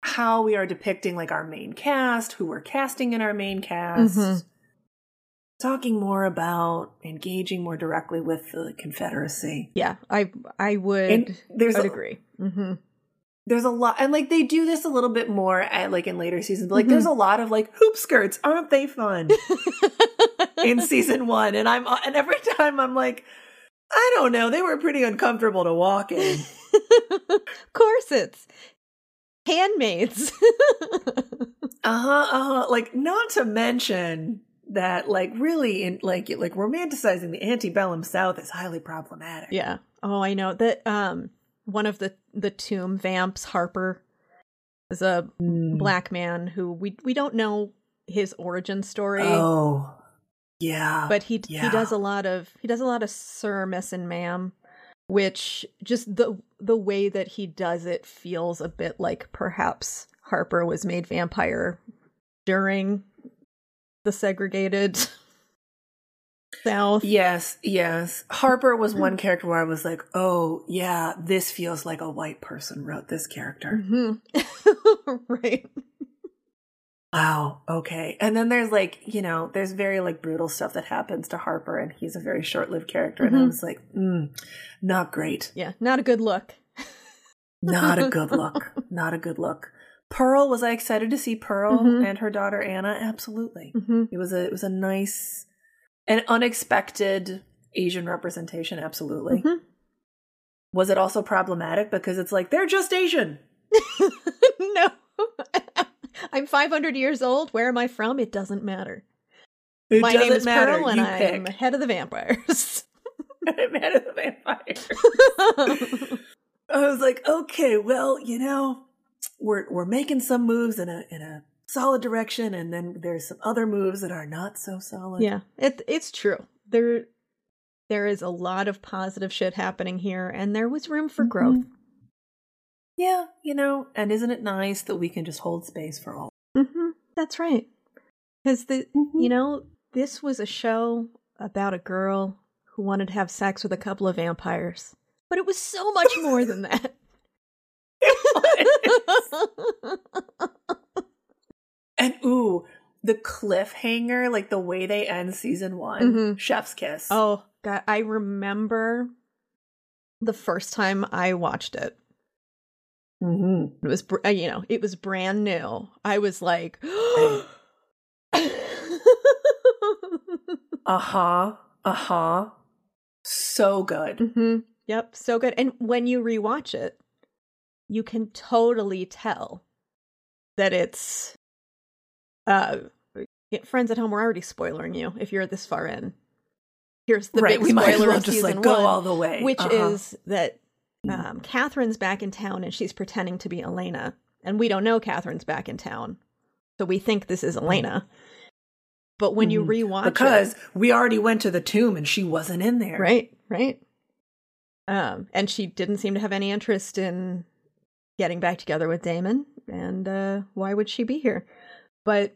[SPEAKER 2] how we are depicting like our main cast, who we're casting in our main cast.
[SPEAKER 1] Mhm.
[SPEAKER 2] Talking more about engaging more directly with the Confederacy.
[SPEAKER 1] Yeah, I I would
[SPEAKER 2] And there's
[SPEAKER 1] I'd
[SPEAKER 2] a,
[SPEAKER 1] agree. hmm
[SPEAKER 2] there's a lot and like they do this a little bit more at like in later seasons, but like
[SPEAKER 1] Mhm.
[SPEAKER 2] there's a lot of like hoop skirts, aren't they fun? in season one. And I'm and every time I'm like, I don't know, they were pretty uncomfortable to walk in.
[SPEAKER 1] corsets, handmaids.
[SPEAKER 2] Uh-huh, uh-huh. Like not to mention that like really in like like romanticizing the antebellum South is highly problematic.
[SPEAKER 1] yeah. Oh, I know that. Um, one of the the tomb vamps, Harper, is a
[SPEAKER 2] Mm.
[SPEAKER 1] black man who we we don't know his origin story,
[SPEAKER 2] Oh. Yeah.
[SPEAKER 1] but he
[SPEAKER 2] yeah.
[SPEAKER 1] he does a lot of he does a lot of Sir, Miss, and Ma'am, which just the the way that he does it feels a bit like perhaps Harper was made vampire during the segregated South.
[SPEAKER 2] Yes, yes. Harper was one character where I was like, "Oh, yeah, this feels like a white person wrote this character."
[SPEAKER 1] Mhm. right.
[SPEAKER 2] Wow. Okay. And then there's like, you know, there's very like brutal stuff that happens to Harper, and he's a very short-lived character. And I was like, mm, not great.
[SPEAKER 1] Yeah, not a good look.
[SPEAKER 2] Not a good look. Not a good look. Pearl was I excited to see Pearl
[SPEAKER 1] Mhm.
[SPEAKER 2] and her daughter Anna? Absolutely.
[SPEAKER 1] hmm
[SPEAKER 2] It was a it was a nice and unexpected Asian representation. Absolutely.
[SPEAKER 1] Mhm.
[SPEAKER 2] Was it also problematic because it's like they're just Asian?
[SPEAKER 1] no. I'm 500 years old. Where am I from? It doesn't matter.
[SPEAKER 2] It
[SPEAKER 1] My
[SPEAKER 2] doesn't
[SPEAKER 1] name is
[SPEAKER 2] matter.
[SPEAKER 1] Pearl, and
[SPEAKER 2] you
[SPEAKER 1] I'm
[SPEAKER 2] pick.
[SPEAKER 1] head of the vampires.
[SPEAKER 2] I'm head of the vampires. I was like, okay, well, you know, we're we're making some moves in a in a solid direction, and then there's some other moves that are not so solid.
[SPEAKER 1] yeah, it it's true. There there is a lot of positive shit happening here, and there was room for mm-hmm. growth.
[SPEAKER 2] Yeah, you know, and isn't it nice that we can just hold space for all?
[SPEAKER 1] hmm That's right. Because the
[SPEAKER 2] Mm-hmm.
[SPEAKER 1] you know this was a show about a girl who wanted to have sex with a couple of vampires, but it was so much more than that.
[SPEAKER 2] and ooh, the cliffhanger, like the way they end season one,
[SPEAKER 1] Mhm.
[SPEAKER 2] chef's kiss.
[SPEAKER 1] Oh god, I remember the first time I watched it.
[SPEAKER 2] Mm-hmm.
[SPEAKER 1] It was uh, you know, it was brand new. I was like
[SPEAKER 2] uh huh, uh huh. So good.
[SPEAKER 1] Mm-hmm. Yep, so good. And when you rewatch it, you can totally tell that it's uh friends at home we're already spoiling you if you're this far in here's the
[SPEAKER 2] right,
[SPEAKER 1] big
[SPEAKER 2] we might as
[SPEAKER 1] spoiler
[SPEAKER 2] well
[SPEAKER 1] of
[SPEAKER 2] just like go
[SPEAKER 1] one,
[SPEAKER 2] all the way.
[SPEAKER 1] which
[SPEAKER 2] Uh-huh.
[SPEAKER 1] is that um, Katherine's back in town and she's pretending to be Elena, and we don't know Katherine's back in town, so we think this is Elena. But when you
[SPEAKER 2] Mhm.
[SPEAKER 1] rewatch
[SPEAKER 2] because
[SPEAKER 1] it,
[SPEAKER 2] we already went to the tomb and she wasn't in there.
[SPEAKER 1] right, right, um, and she didn't seem to have any interest in getting back together with Damon, and uh, why would she be here? But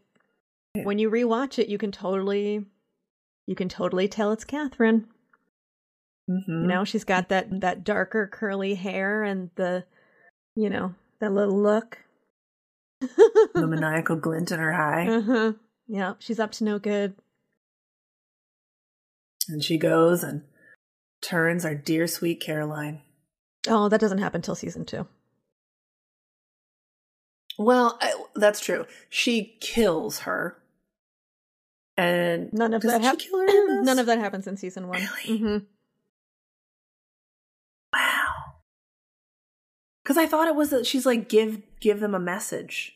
[SPEAKER 1] when you rewatch it, you can totally, you can totally tell it's Katherine.
[SPEAKER 2] Mhm.
[SPEAKER 1] You know, she's got that that darker curly hair and the, you know, that little look.
[SPEAKER 2] the maniacal glint in her eye,
[SPEAKER 1] uh-huh. Yeah, she's up to no good.
[SPEAKER 2] and she goes and turns our dear sweet Caroline.
[SPEAKER 1] Oh, that doesn't happen till season two.
[SPEAKER 2] Well, I, that's true. She kills her, and
[SPEAKER 1] None of that happens.
[SPEAKER 2] in?
[SPEAKER 1] None of that happens in season one.
[SPEAKER 2] Really?
[SPEAKER 1] hmm
[SPEAKER 2] Because I thought it was that she's like give give them a message.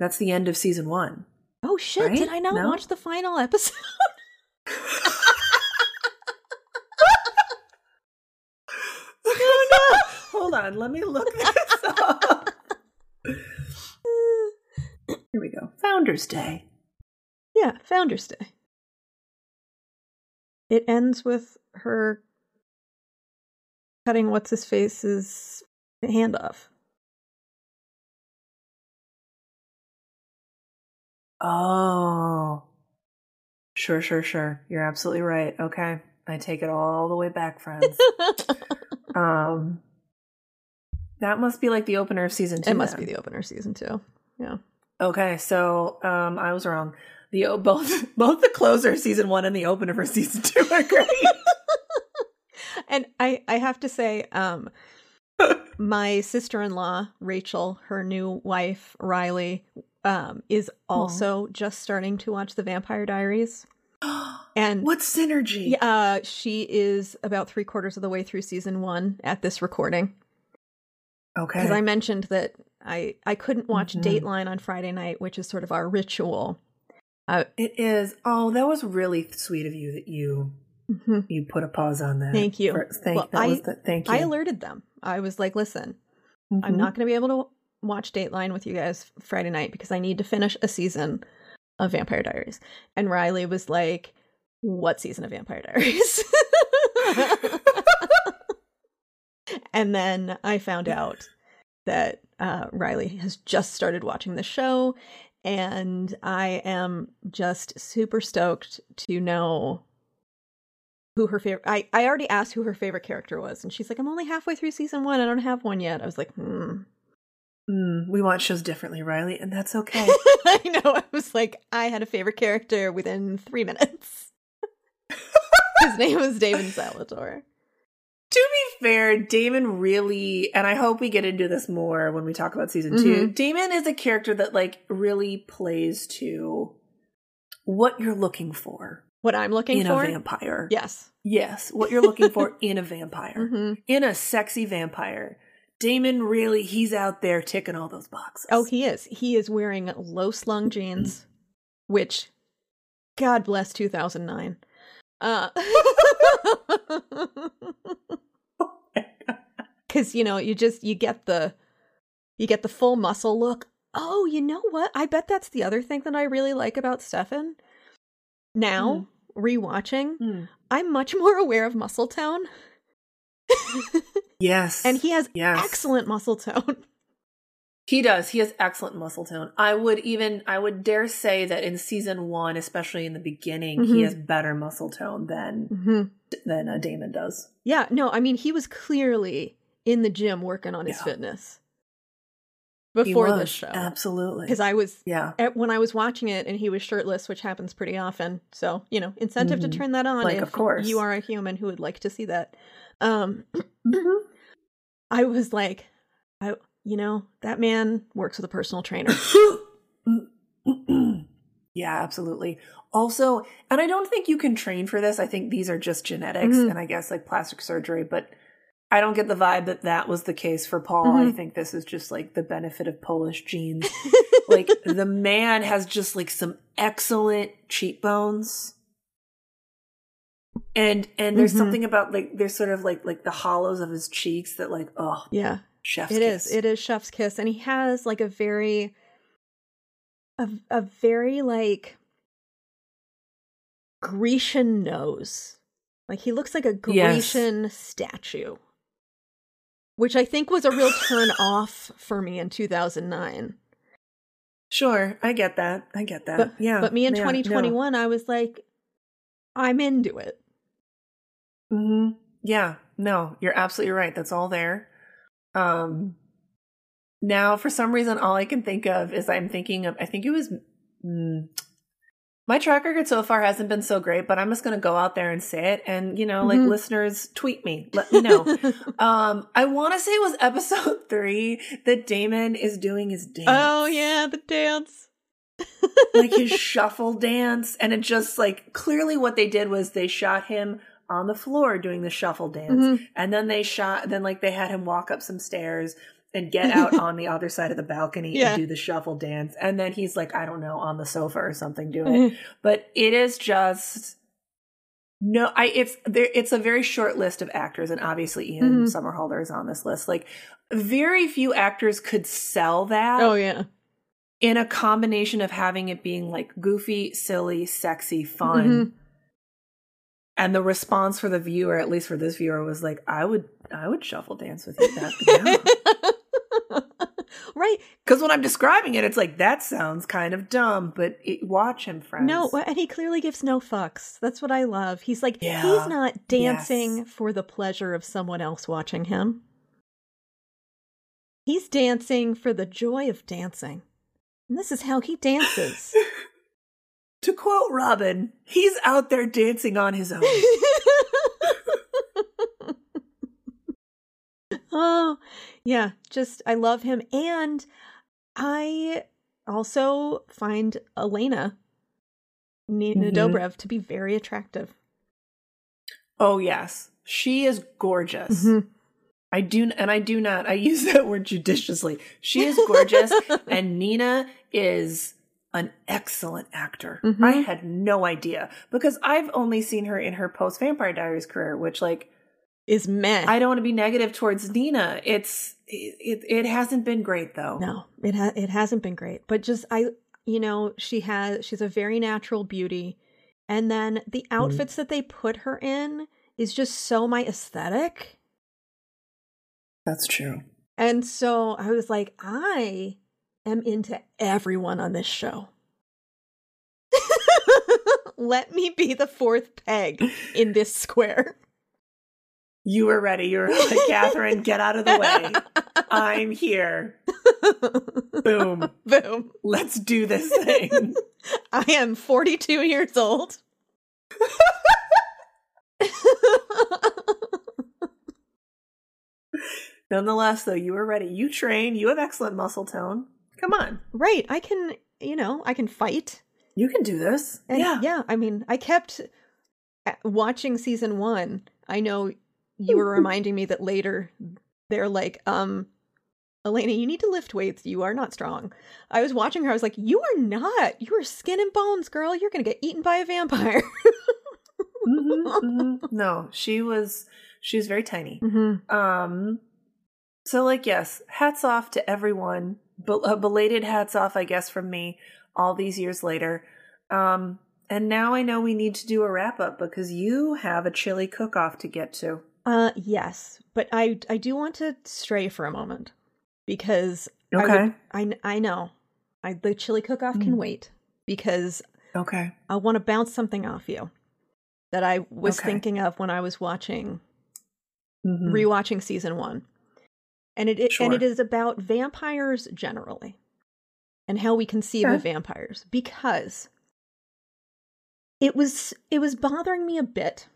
[SPEAKER 2] That's the end of season one.
[SPEAKER 1] Oh shit!
[SPEAKER 2] Right?
[SPEAKER 1] Did I not
[SPEAKER 2] No?
[SPEAKER 1] watch the final episode? no, no.
[SPEAKER 2] Hold on, let me look this up. Here we go. Founders Day.
[SPEAKER 1] yeah, Founders Day. It ends with her cutting what's his face's hand off.
[SPEAKER 2] Oh. Sure, sure, sure. You're absolutely right. Okay. I take it all the way back, friends. um That must be like the opener of season 2.
[SPEAKER 1] it must
[SPEAKER 2] then.
[SPEAKER 1] be the opener season two. Yeah.
[SPEAKER 2] Okay, so um I was wrong. The both both the closer season 1 and the opener for season 2 are great.
[SPEAKER 1] and I I have to say, um, my sister in law Rachel, her new wife Riley, um, is also just starting to watch the Vampire Diaries, and
[SPEAKER 2] what synergy?
[SPEAKER 1] uh, she is about three quarters of the way through season one at this recording.
[SPEAKER 2] Okay.
[SPEAKER 1] Because I mentioned that I I couldn't watch
[SPEAKER 2] Mhm.
[SPEAKER 1] Dateline on Friday night, which is sort of our ritual. Uh,
[SPEAKER 2] It is. Oh, that was really sweet of you that you
[SPEAKER 1] mhm.
[SPEAKER 2] you put a pause on that.
[SPEAKER 1] Thank you.
[SPEAKER 2] For- thank,
[SPEAKER 1] Well, I-
[SPEAKER 2] the, thank you.
[SPEAKER 1] I alerted them. I was like, listen, I'm
[SPEAKER 2] Mhm.
[SPEAKER 1] not going to be able to watch Dateline with you guys Friday night because I need to finish a season of Vampire Diaries. And Riley was like, What season of Vampire Diaries? and then I found out that uh, Riley has just started watching the show. And I am just super stoked to know who her favorite I, I already asked who her favorite character was and she's like i'm only halfway through season one i don't have one yet. I was like hmm.
[SPEAKER 2] Mm, we watch shows differently, Riley, and that's okay.
[SPEAKER 1] i know i was like i had a favorite character within three minutes. His name was david salvatore.
[SPEAKER 2] To be fair, Damon really, and I hope we get into this more when we talk about season 2
[SPEAKER 1] Mhm.
[SPEAKER 2] Damon is a character that like really plays to what you're looking for
[SPEAKER 1] what i'm looking
[SPEAKER 2] in
[SPEAKER 1] for In
[SPEAKER 2] a vampire.
[SPEAKER 1] yes
[SPEAKER 2] Yes, what you're looking for in a vampire.
[SPEAKER 1] hmm
[SPEAKER 2] In a sexy vampire. Damon really, he's out there ticking all those boxes.
[SPEAKER 1] oh he is he is wearing low slung jeans which god bless 2009 uh because you know you just you get the you get the full muscle look oh you know what i bet that's the other thing that i really like about stefan now rewatching
[SPEAKER 2] Hmm.
[SPEAKER 1] i'm much more aware of muscle tone
[SPEAKER 2] Yes.
[SPEAKER 1] and he has
[SPEAKER 2] Yes.
[SPEAKER 1] excellent muscle tone
[SPEAKER 2] He does. He has excellent muscle tone. I would even I would dare say that in season 1, especially in the beginning, he
[SPEAKER 1] Mhm.
[SPEAKER 2] has better muscle tone than
[SPEAKER 1] hmm
[SPEAKER 2] than uh, Damon does.
[SPEAKER 1] yeah no i mean he was clearly in the gym working on his
[SPEAKER 2] Yeah.
[SPEAKER 1] fitness
[SPEAKER 2] He
[SPEAKER 1] before this show
[SPEAKER 2] Absolutely.
[SPEAKER 1] because i was
[SPEAKER 2] yeah.
[SPEAKER 1] at- when I was watching it and he was shirtless, which happens pretty often. So, you know, incentive
[SPEAKER 2] Mhm.
[SPEAKER 1] to turn that on
[SPEAKER 2] Like,
[SPEAKER 1] if
[SPEAKER 2] of course.
[SPEAKER 1] you are a human who would like to see that. Um
[SPEAKER 2] Mhm.
[SPEAKER 1] I was like, I you know, that man works with a personal trainer.
[SPEAKER 2] Yeah, absolutely. Also, and I don't think you can train for this. I think these are just genetics
[SPEAKER 1] Mhm.
[SPEAKER 2] and I guess like plastic surgery, but I don't get the vibe that that was the case for Paul. I
[SPEAKER 1] Mhm.
[SPEAKER 2] think this is just like the benefit of Polish genes. like the man has just like some excellent cheekbones. And and there's
[SPEAKER 1] Mhm.
[SPEAKER 2] something about like there's sort of like like the hollows of his cheeks that like oh
[SPEAKER 1] yeah,
[SPEAKER 2] chef's
[SPEAKER 1] it is.
[SPEAKER 2] kiss.
[SPEAKER 1] It is chef's kiss, and he has like a very, a a very like Grecian nose. Like he looks like a
[SPEAKER 2] Yes.
[SPEAKER 1] Grecian statue, which I think was a real turn off for me in 2009.
[SPEAKER 2] Sure, I get that. I get that.
[SPEAKER 1] But
[SPEAKER 2] yeah.
[SPEAKER 1] but me in
[SPEAKER 2] yeah, no.
[SPEAKER 1] 2021, I was like, I'm into it.
[SPEAKER 2] hmm Yeah, no, you're absolutely right. That's all there. Um, now, for some reason, all I can think of is I'm thinking of. I think it was mm, my track record so far hasn't been so great, but I'm just going to go out there and say it. And you know, like
[SPEAKER 1] Mhm.
[SPEAKER 2] listeners, tweet me, let me know. um, I want to say it was episode three that Damon is doing his dance.
[SPEAKER 1] oh yeah, the dance.
[SPEAKER 2] like his shuffle dance and it just like clearly what they did was they shot him on the floor doing the shuffle dance
[SPEAKER 1] Mhm.
[SPEAKER 2] and then they shot then like they had him walk up some stairs and get out on the other side of the balcony
[SPEAKER 1] Yeah.
[SPEAKER 2] and do the shuffle dance and then he's like i don't know on the sofa or something doing
[SPEAKER 1] Mhm.
[SPEAKER 2] it but it is just no i it's there it's a very short list of actors and obviously ian
[SPEAKER 1] Mhm.
[SPEAKER 2] somerhalder is on this list like very few actors could sell that
[SPEAKER 1] Oh yeah.
[SPEAKER 2] in a combination of having it being like goofy, silly, sexy, fun.
[SPEAKER 1] Mhm.
[SPEAKER 2] And the response for the viewer, at least for this viewer, was like, I would I would shuffle dance with you that
[SPEAKER 1] right.
[SPEAKER 2] Because when I'm describing it, it's like that sounds kind of dumb, but it, watch him, friends.
[SPEAKER 1] No, and he clearly gives no fucks. That's what I love. He's like,
[SPEAKER 2] Yeah.
[SPEAKER 1] he's not dancing
[SPEAKER 2] Yes.
[SPEAKER 1] for the pleasure of someone else watching him. He's dancing for the joy of dancing. And this is how he dances.
[SPEAKER 2] to quote Robyn, he's out there dancing on his own.
[SPEAKER 1] oh, yeah, just I love him and I also find Elena Nina
[SPEAKER 2] Mhm.
[SPEAKER 1] Dobrev to be very attractive.
[SPEAKER 2] oh yes, she is gorgeous.
[SPEAKER 1] Mhm.
[SPEAKER 2] I do, and I do not. I use that word judiciously. She is gorgeous, and Nina is an excellent actor.
[SPEAKER 1] Mhm.
[SPEAKER 2] I had no idea because I've only seen her in her post Vampire Diaries career, which, like,
[SPEAKER 1] Is meh.
[SPEAKER 2] I don't want to be negative towards Nina. It's it, it, it hasn't been great though.
[SPEAKER 1] No, it ha- it hasn't been great, but just I, you know, she has she's a very natural beauty, and then the mm-hmm. outfits that they put her in is just so my aesthetic,
[SPEAKER 2] That's true.
[SPEAKER 1] and so I was like, I am into everyone on this show. Let me be the fourth peg in this square.
[SPEAKER 2] You were ready. You were like, Katherine, get out of the way. I'm here. Boom.
[SPEAKER 1] Boom.
[SPEAKER 2] Let's do this thing.
[SPEAKER 1] I am 42 years old.
[SPEAKER 2] Nonetheless, though, you were ready. You train. You have excellent muscle tone. Come on.
[SPEAKER 1] right. I can, you know, I can fight.
[SPEAKER 2] You can do this.
[SPEAKER 1] And
[SPEAKER 2] yeah.
[SPEAKER 1] yeah, I mean, I kept uh, watching season one. I know you were reminding me that later they're like, um, Elena, you need to lift weights. You are not strong. I was watching her. I was like, you are not. You are skin and bones, girl. You're going to get eaten by a vampire.
[SPEAKER 2] Mhm, mhm. No, she was. She was very tiny.
[SPEAKER 1] mm-hmm.
[SPEAKER 2] Um. So, like, yes, hats off to everyone. Bel- uh, belated hats off, I guess, from me. All these years later. Um. And now I know we need to do a wrap up because you have a chili cook off to get to.
[SPEAKER 1] Uh, yes, but I I do want to stray for a moment because I would-
[SPEAKER 2] Okay.
[SPEAKER 1] I, I know I the chili cook off can
[SPEAKER 2] Mm.
[SPEAKER 1] wait because
[SPEAKER 2] Okay.
[SPEAKER 1] I want to bounce something off you that I was
[SPEAKER 2] Okay.
[SPEAKER 1] thinking of when I was watching
[SPEAKER 2] Mhm.
[SPEAKER 1] rewatching season one, and it, it and it is about vampires generally and how we conceive
[SPEAKER 2] Sure.
[SPEAKER 1] of vampires because it was it was bothering me a bit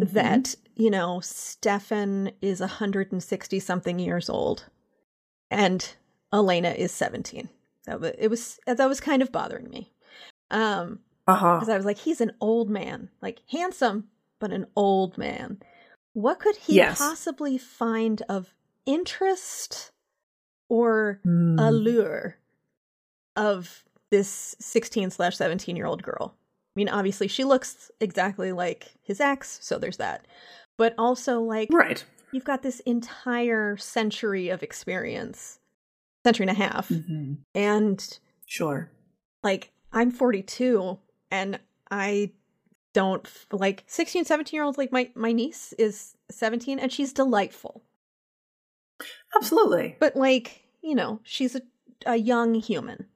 [SPEAKER 2] Mhm.
[SPEAKER 1] that you know Stefan is 160 something years old and Elena is 17 That was it was that was kind of bothering me. Um
[SPEAKER 2] Uh-huh.
[SPEAKER 1] because I was like, he's an old man, like handsome, but an old man. What could he
[SPEAKER 2] Yes.
[SPEAKER 1] possibly find of interest or
[SPEAKER 2] Mm.
[SPEAKER 1] allure of this 16 slash 17 year old girl? I mean, obviously, she looks exactly like his ex, so there's that. But also, like,
[SPEAKER 2] Right.
[SPEAKER 1] you've got this entire century of experience, century and a half,
[SPEAKER 2] Mhm.
[SPEAKER 1] and
[SPEAKER 2] Sure.
[SPEAKER 1] like i'm 42 and i don't f- like 16 17 year olds like my my niece is 17 and she's delightful
[SPEAKER 2] Absolutely.
[SPEAKER 1] but like you know she's a, a young human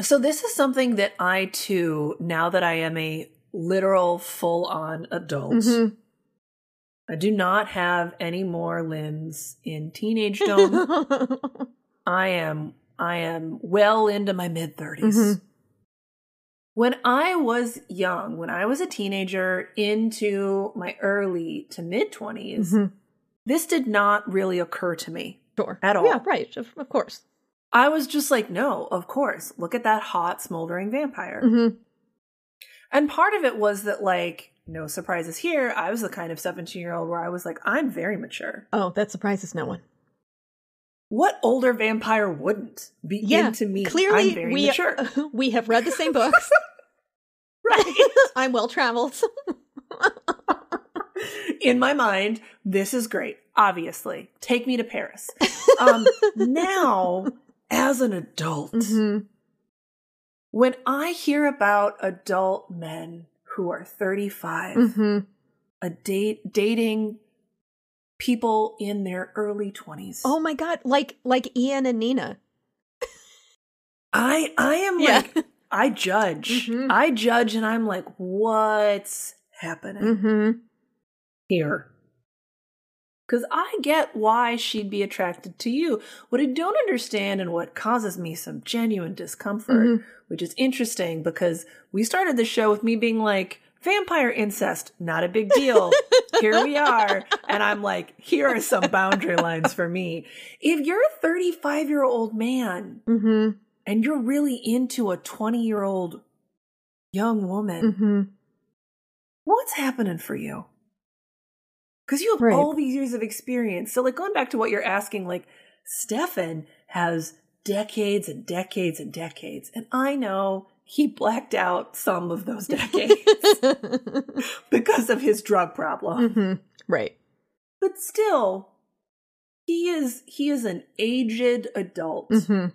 [SPEAKER 2] So this is something that I too, now that I am a literal full-on adult,
[SPEAKER 1] Mhm.
[SPEAKER 2] I do not have any more limbs in teenagedom. I am I am well into my mid 30s.
[SPEAKER 1] Mhm.
[SPEAKER 2] When I was young, when I was a teenager into my early to mid 20s,
[SPEAKER 1] Mhm.
[SPEAKER 2] this did not really occur to me.
[SPEAKER 1] sure
[SPEAKER 2] At all.
[SPEAKER 1] yeah right of, of course
[SPEAKER 2] I was just like, no, of course. Look at that hot smoldering vampire.
[SPEAKER 1] Mhm.
[SPEAKER 2] And part of it was that like no surprises here. I was the kind of 17-year-old where I was like, I'm very mature.
[SPEAKER 1] oh that surprises no one
[SPEAKER 2] What older vampire wouldn't be
[SPEAKER 1] yeah
[SPEAKER 2] into me?
[SPEAKER 1] clearly
[SPEAKER 2] I'm very
[SPEAKER 1] we
[SPEAKER 2] mature.
[SPEAKER 1] we have read the same books
[SPEAKER 2] right.
[SPEAKER 1] i'm well traveled
[SPEAKER 2] in my mind, this is great. Obviously, take me to Paris. Um, now, as an adult,
[SPEAKER 1] Mhm.
[SPEAKER 2] when I hear about adult men who are 35,
[SPEAKER 1] Mhm.
[SPEAKER 2] a date dating people in their early 20s,
[SPEAKER 1] oh my god like like ian and nina
[SPEAKER 2] I I am
[SPEAKER 1] Yeah.
[SPEAKER 2] like I judge.
[SPEAKER 1] Mhm.
[SPEAKER 2] I judge, and I'm like, what's happening?
[SPEAKER 1] mm-hmm.
[SPEAKER 2] here. Because I get why she'd be attracted to you. What I don't understand and what causes me some genuine discomfort,
[SPEAKER 1] Mhm.
[SPEAKER 2] which is interesting because we started the show with me being like, vampire incest, not a big deal. here we are. And I'm like, here are some boundary lines for me. If you're a 35 year old man
[SPEAKER 1] Mm-hmm.
[SPEAKER 2] and you're really into a 20 year old young woman,
[SPEAKER 1] Mm-hmm.
[SPEAKER 2] what's happening for you? Because you have
[SPEAKER 1] Right.
[SPEAKER 2] all these years of experience. So, like, going back to what you're asking, like, Stefan has decades and decades and decades. And I know he blacked out some of those decades because of his drug problem.
[SPEAKER 1] hmm Right.
[SPEAKER 2] But still, he is he is an aged adult.
[SPEAKER 1] hmm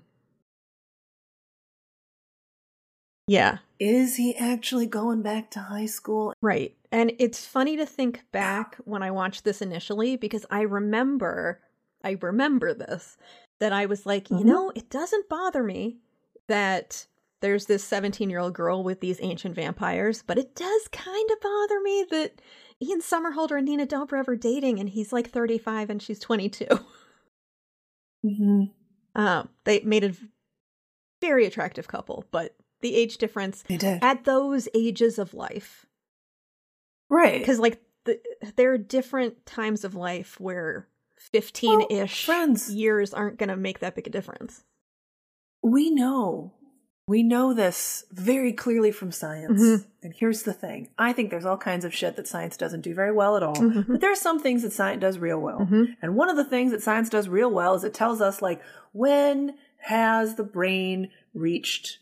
[SPEAKER 1] Yeah.
[SPEAKER 2] Is he actually going back to high school?
[SPEAKER 1] Right. And it's funny to think back when I watched this initially because I remember, I remember this, that I was like, you
[SPEAKER 2] Mhm.
[SPEAKER 1] know, it doesn't bother me that there's this 17 year old girl with these ancient vampires, but it does kind of bother me that Ian Somerhalder and Nina Dobrev are dating and he's like 35 and she's 22.
[SPEAKER 2] Mm-hmm.
[SPEAKER 1] Um, they made a very attractive couple, but the age difference
[SPEAKER 2] They did.
[SPEAKER 1] at those ages of life
[SPEAKER 2] right.
[SPEAKER 1] because like the, there are different times of life where 15-ish
[SPEAKER 2] Well, friends.
[SPEAKER 1] years aren't going to make that big a difference
[SPEAKER 2] we know we know this very clearly from science
[SPEAKER 1] Mhm.
[SPEAKER 2] and here's the thing i think there's all kinds of shit that science doesn't do very well at all
[SPEAKER 1] Mhm.
[SPEAKER 2] but there are some things that science does real well
[SPEAKER 1] Mhm.
[SPEAKER 2] and one of the things that science does real well is it tells us like when has the brain reached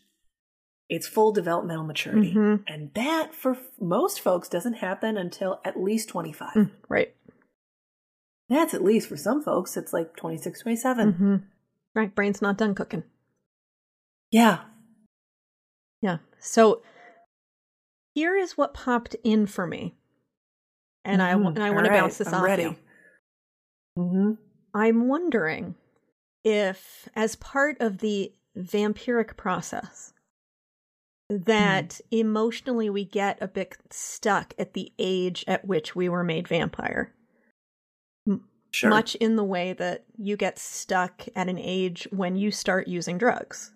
[SPEAKER 2] its full developmental maturity
[SPEAKER 1] Mhm.
[SPEAKER 2] and that for most folks doesn't happen until at least 25
[SPEAKER 1] Mm, right
[SPEAKER 2] that's at least for some folks it's like 26 27
[SPEAKER 1] Mhm. right brain's not done cooking
[SPEAKER 2] yeah
[SPEAKER 1] yeah so here is what popped in for me and i
[SPEAKER 2] Mhm.
[SPEAKER 1] and i want to bounce this
[SPEAKER 2] I'm
[SPEAKER 1] off
[SPEAKER 2] ready
[SPEAKER 1] you.
[SPEAKER 2] mm-hmm.
[SPEAKER 1] i'm wondering if as part of the vampiric process that emotionally we get a bit stuck at the age at which we were made vampire
[SPEAKER 2] sure
[SPEAKER 1] much in the way that you get stuck at an age when you start using drugs.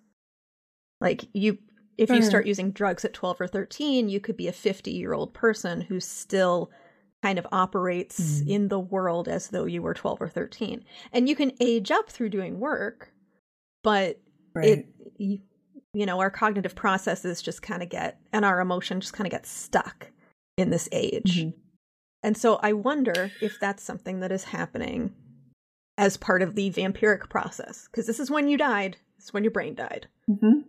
[SPEAKER 1] Like you if you start using drugs at 12 or 13, you could be a 50-year-old person who still kind of operates
[SPEAKER 2] Mhm.
[SPEAKER 1] in the world as though you were 12 or 13. And you can age up through doing work, but
[SPEAKER 2] Right.
[SPEAKER 1] it you, you know our cognitive processes just kind of get and our emotion just kind of get stuck in this age
[SPEAKER 2] Mhm.
[SPEAKER 1] and so i wonder if that's something that is happening as part of the vampiric process because this is when you died this is when your brain died
[SPEAKER 2] hmm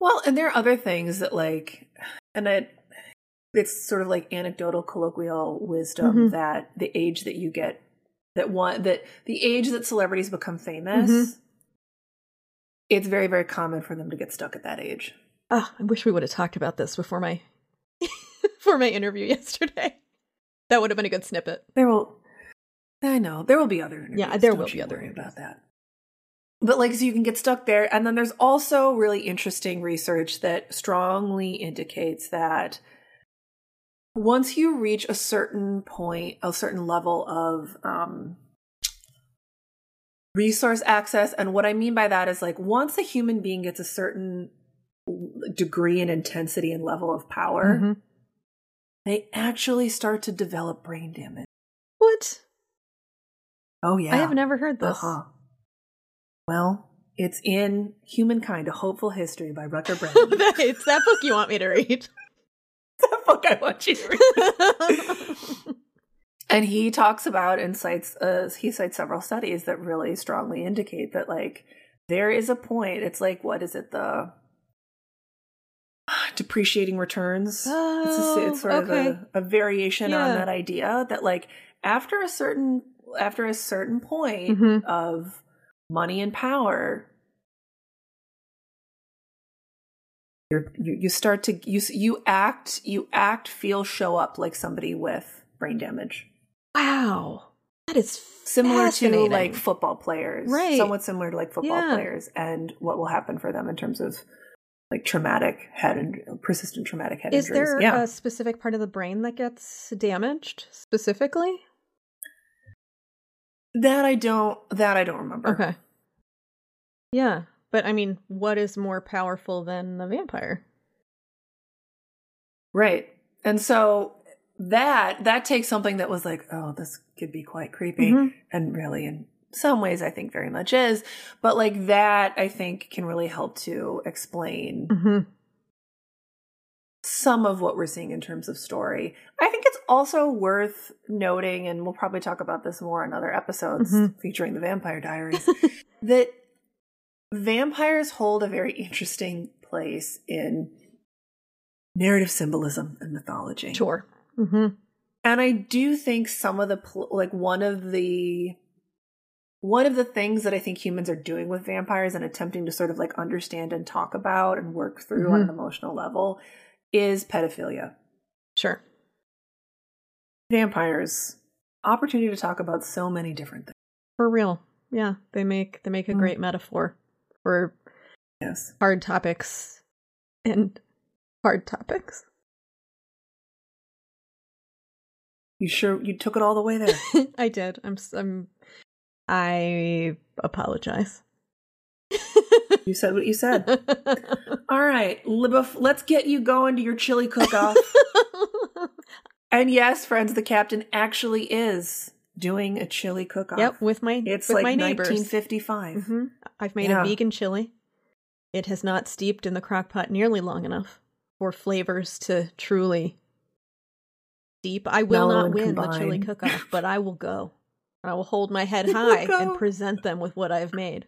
[SPEAKER 2] Well, and there are other things that like, and it, it's sort of like anecdotal colloquial wisdom
[SPEAKER 1] Mhm.
[SPEAKER 2] that the age that you get, that one that the age that celebrities become famous,
[SPEAKER 1] Mhm.
[SPEAKER 2] It's very very common for them to get stuck at that age.
[SPEAKER 1] oh i wish we would have talked about this before my for my interview yesterday that would have been a good snippet
[SPEAKER 2] There will, I know there will be other interviews.
[SPEAKER 1] Yeah, there
[SPEAKER 2] don't
[SPEAKER 1] will be other
[SPEAKER 2] about that. But like, so you can get stuck there, and then there's also really interesting research that strongly indicates that once you reach a certain point, a certain level of um, resource access, and what I mean by that is like once a human being gets a certain degree and intensity and level of power,
[SPEAKER 1] Mhm.
[SPEAKER 2] they actually start to develop brain damage.
[SPEAKER 1] what
[SPEAKER 2] Oh yeah,
[SPEAKER 1] i have never heard this
[SPEAKER 2] Uh-huh. Well, it's in Humankind: A Hopeful History by Rutger Bregman.
[SPEAKER 1] it's that book you want me to read
[SPEAKER 2] the book I want you to read. and he talks about and cites uh, he cites several studies that really strongly indicate that like there is a point. It's like what is it the depreciating returns? it's, a,
[SPEAKER 1] Oh,
[SPEAKER 2] it's sort
[SPEAKER 1] okay.
[SPEAKER 2] of a, a variation on that idea that like after a certain after a certain point
[SPEAKER 1] Mhm.
[SPEAKER 2] of money and power you're, you you start to you you act you act feel show up like somebody with brain damage
[SPEAKER 1] Wow. That is
[SPEAKER 2] similar to like football players
[SPEAKER 1] Right.
[SPEAKER 2] somewhat similar to like football
[SPEAKER 1] Yeah.
[SPEAKER 2] players and what will happen for them in terms of like traumatic head and persistent traumatic head injuries.
[SPEAKER 1] Is
[SPEAKER 2] injuries
[SPEAKER 1] there
[SPEAKER 2] yeah
[SPEAKER 1] a specific part of the brain that gets damaged specifically?
[SPEAKER 2] that i don't that i don't remember
[SPEAKER 1] Okay. Yeah, but I mean, what is more powerful than the vampire?
[SPEAKER 2] Right. And so that that takes something that was like, oh, this could be quite creepy.
[SPEAKER 1] Mhm.
[SPEAKER 2] And really in some ways I think very much is. But like that I think can really help to explain
[SPEAKER 1] Mhm.
[SPEAKER 2] some of what we're seeing in terms of story. I think it's also worth noting, and we'll probably talk about this more in other episodes
[SPEAKER 1] Mhm.
[SPEAKER 2] featuring the Vampire Diaries, that vampires hold a very interesting place in narrative symbolism and mythology.
[SPEAKER 1] Sure. Hmm
[SPEAKER 2] And I do think some of the like one of the one of the things that I think humans are doing with vampires and attempting to sort of like understand and talk about and work through on an emotional level is pedophilia.
[SPEAKER 1] Sure.
[SPEAKER 2] Vampires opportunity to talk about so many different things.
[SPEAKER 1] For real. Yeah, they make they make a
[SPEAKER 2] Mm.
[SPEAKER 1] great metaphor for
[SPEAKER 2] Yes.
[SPEAKER 1] hard topics and hard topics.
[SPEAKER 2] You sure you took it all the way there?
[SPEAKER 1] I did. I'm I'm I apologize.
[SPEAKER 2] you said what you said. All right, let's get you going to your chili cook-off. and yes, friends, the captain actually is doing a chili cook-off.
[SPEAKER 1] yep, with my
[SPEAKER 2] It's
[SPEAKER 1] with
[SPEAKER 2] like
[SPEAKER 1] my neighbors.
[SPEAKER 2] 1955.
[SPEAKER 1] hmm I've made
[SPEAKER 2] Yeah.
[SPEAKER 1] a vegan chili. It has not steeped in the crock pot nearly long enough for flavors to truly steep. I will
[SPEAKER 2] Mellow
[SPEAKER 1] not win the chili cook off, but I will go. I will hold my head high and present them with what I've made.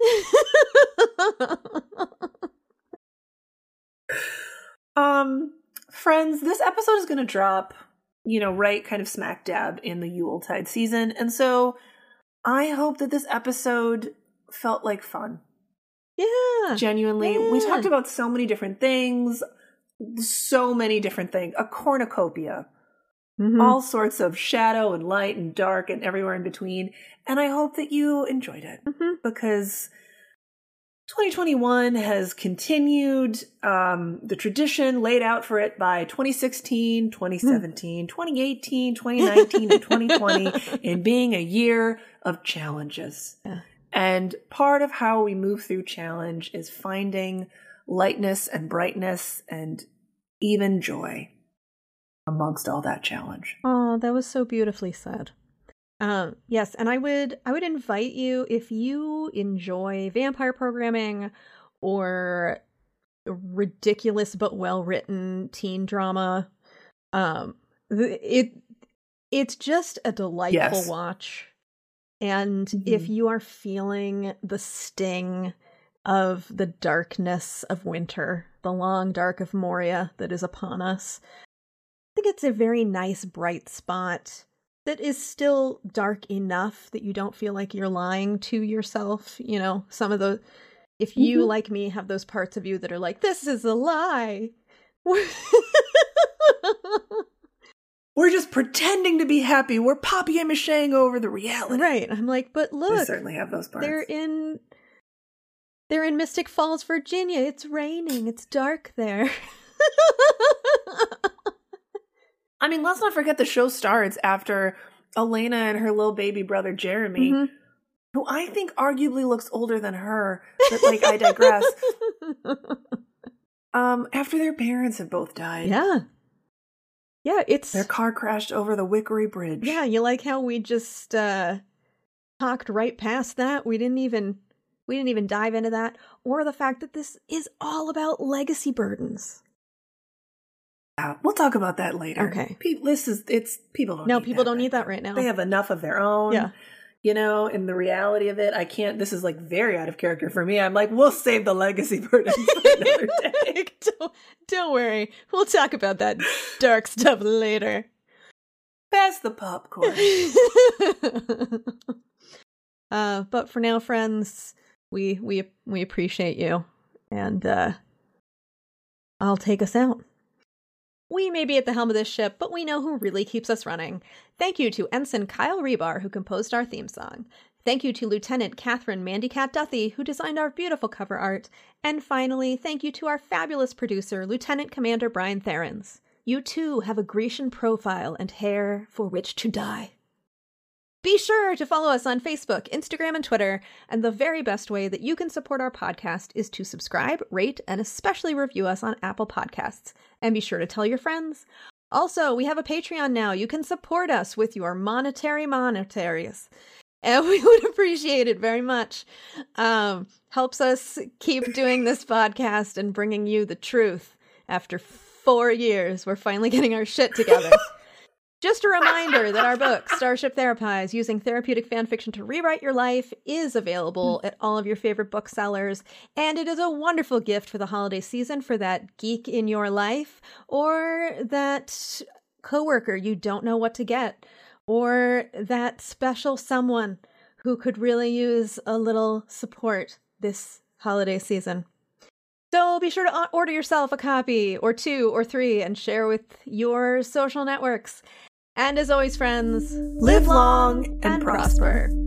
[SPEAKER 2] Um, friends, this episode is going to drop, you know, right kind of smack dab in the Yuletide season. And so I hope that this episode felt like fun.
[SPEAKER 1] yeah.
[SPEAKER 2] Genuinely. We talked about so many different things, so many different things, a cornucopia,
[SPEAKER 1] Mhm.
[SPEAKER 2] all sorts of shadow and light and dark and everywhere in between. And I hope that you enjoyed it
[SPEAKER 1] Mhm.
[SPEAKER 2] because 2021 has continued um, the tradition laid out for it by 2016, 2017, 2018, 2019, and 2020 in being a year of challenges.
[SPEAKER 1] Yeah.
[SPEAKER 2] And part of how we move through challenge is finding lightness and brightness and even joy amongst all that challenge.
[SPEAKER 1] Oh, that was so beautifully said. Um, yes, and I would I would invite you if you enjoy vampire programming or ridiculous but well written teen drama. Um, it it's just a delightful
[SPEAKER 2] Yes.
[SPEAKER 1] watch. And if
[SPEAKER 2] Mhm.
[SPEAKER 1] you are feeling the sting of the darkness of winter, the long dark of Moria that is upon us, I think it's a very nice bright spot that is still dark enough that you don't feel like you're lying to yourself. You know, some of the, if you,
[SPEAKER 2] Mhm.
[SPEAKER 1] like me, have those parts of you that are like, this is a lie.
[SPEAKER 2] We're just pretending to be happy. We're poppy and macheing over the reality.
[SPEAKER 1] right. I'm like, but look, We
[SPEAKER 2] certainly have those parts.
[SPEAKER 1] they're in. They're in Mystic Falls, Virginia. It's raining. It's dark there.
[SPEAKER 2] I mean, let's not forget the show starts after Elena and her little baby brother Jeremy,
[SPEAKER 1] Mhm.
[SPEAKER 2] who I think arguably looks older than her. But like, I digress. Um, after their parents have both died,
[SPEAKER 1] yeah. Yeah, it's
[SPEAKER 2] their car crashed over the Wickery Bridge.
[SPEAKER 1] Yeah, you like how we just uh talked right past that? We didn't even we didn't even dive into that or the fact that this is all about legacy burdens.
[SPEAKER 2] Yeah, we'll talk about that later.
[SPEAKER 1] Okay.
[SPEAKER 2] Pe- this is it's people don't.
[SPEAKER 1] no,
[SPEAKER 2] need
[SPEAKER 1] people
[SPEAKER 2] that
[SPEAKER 1] don't
[SPEAKER 2] right
[SPEAKER 1] need that right now.
[SPEAKER 2] They have enough of their own.
[SPEAKER 1] Yeah.
[SPEAKER 2] You know, and the reality of it, I can't. This is like very out of character for me. I'm like, we'll save the legacy burden for another day.
[SPEAKER 1] don't, don't worry. We'll talk about that dark stuff later.
[SPEAKER 2] Pass the popcorn.
[SPEAKER 1] uh, but for now, friends, we we we appreciate you, and uh, I'll take us out. We may be at the helm of this ship, but we know who really keeps us running. Thank you to Ensign Kyle Rebar, who composed our theme song. Thank you to Lieutenant Katherine Mandy Cat Duthie, who designed our beautiful cover art. And finally, thank you to our fabulous producer, Lieutenant Commander Brian Therens. You too have a Grecian profile and hair for which to die. Be sure to follow us on Facebook, Instagram, and Twitter. And the very best way that you can support our podcast is to subscribe, rate, and especially review us on Apple Podcasts. And be sure to tell your friends. Also, we have a Patreon now. You can support us with your monetary monetaries. And we would appreciate it very much. Um, helps us keep doing this podcast and bringing you the truth. After four years, we're finally getting our shit together. Just a reminder that our book, Starship Therapise Using Therapeutic Fanfiction to Rewrite Your Life, is available hmm. at all of your favorite booksellers. And it is a wonderful gift for the holiday season for that geek in your life or that coworker you don't know what to get or that special someone who could really use a little support this holiday season. So be sure to order yourself a copy or two or three and share with your social networks. And as always, friends,
[SPEAKER 2] Live long and prosper.
[SPEAKER 1] prosper.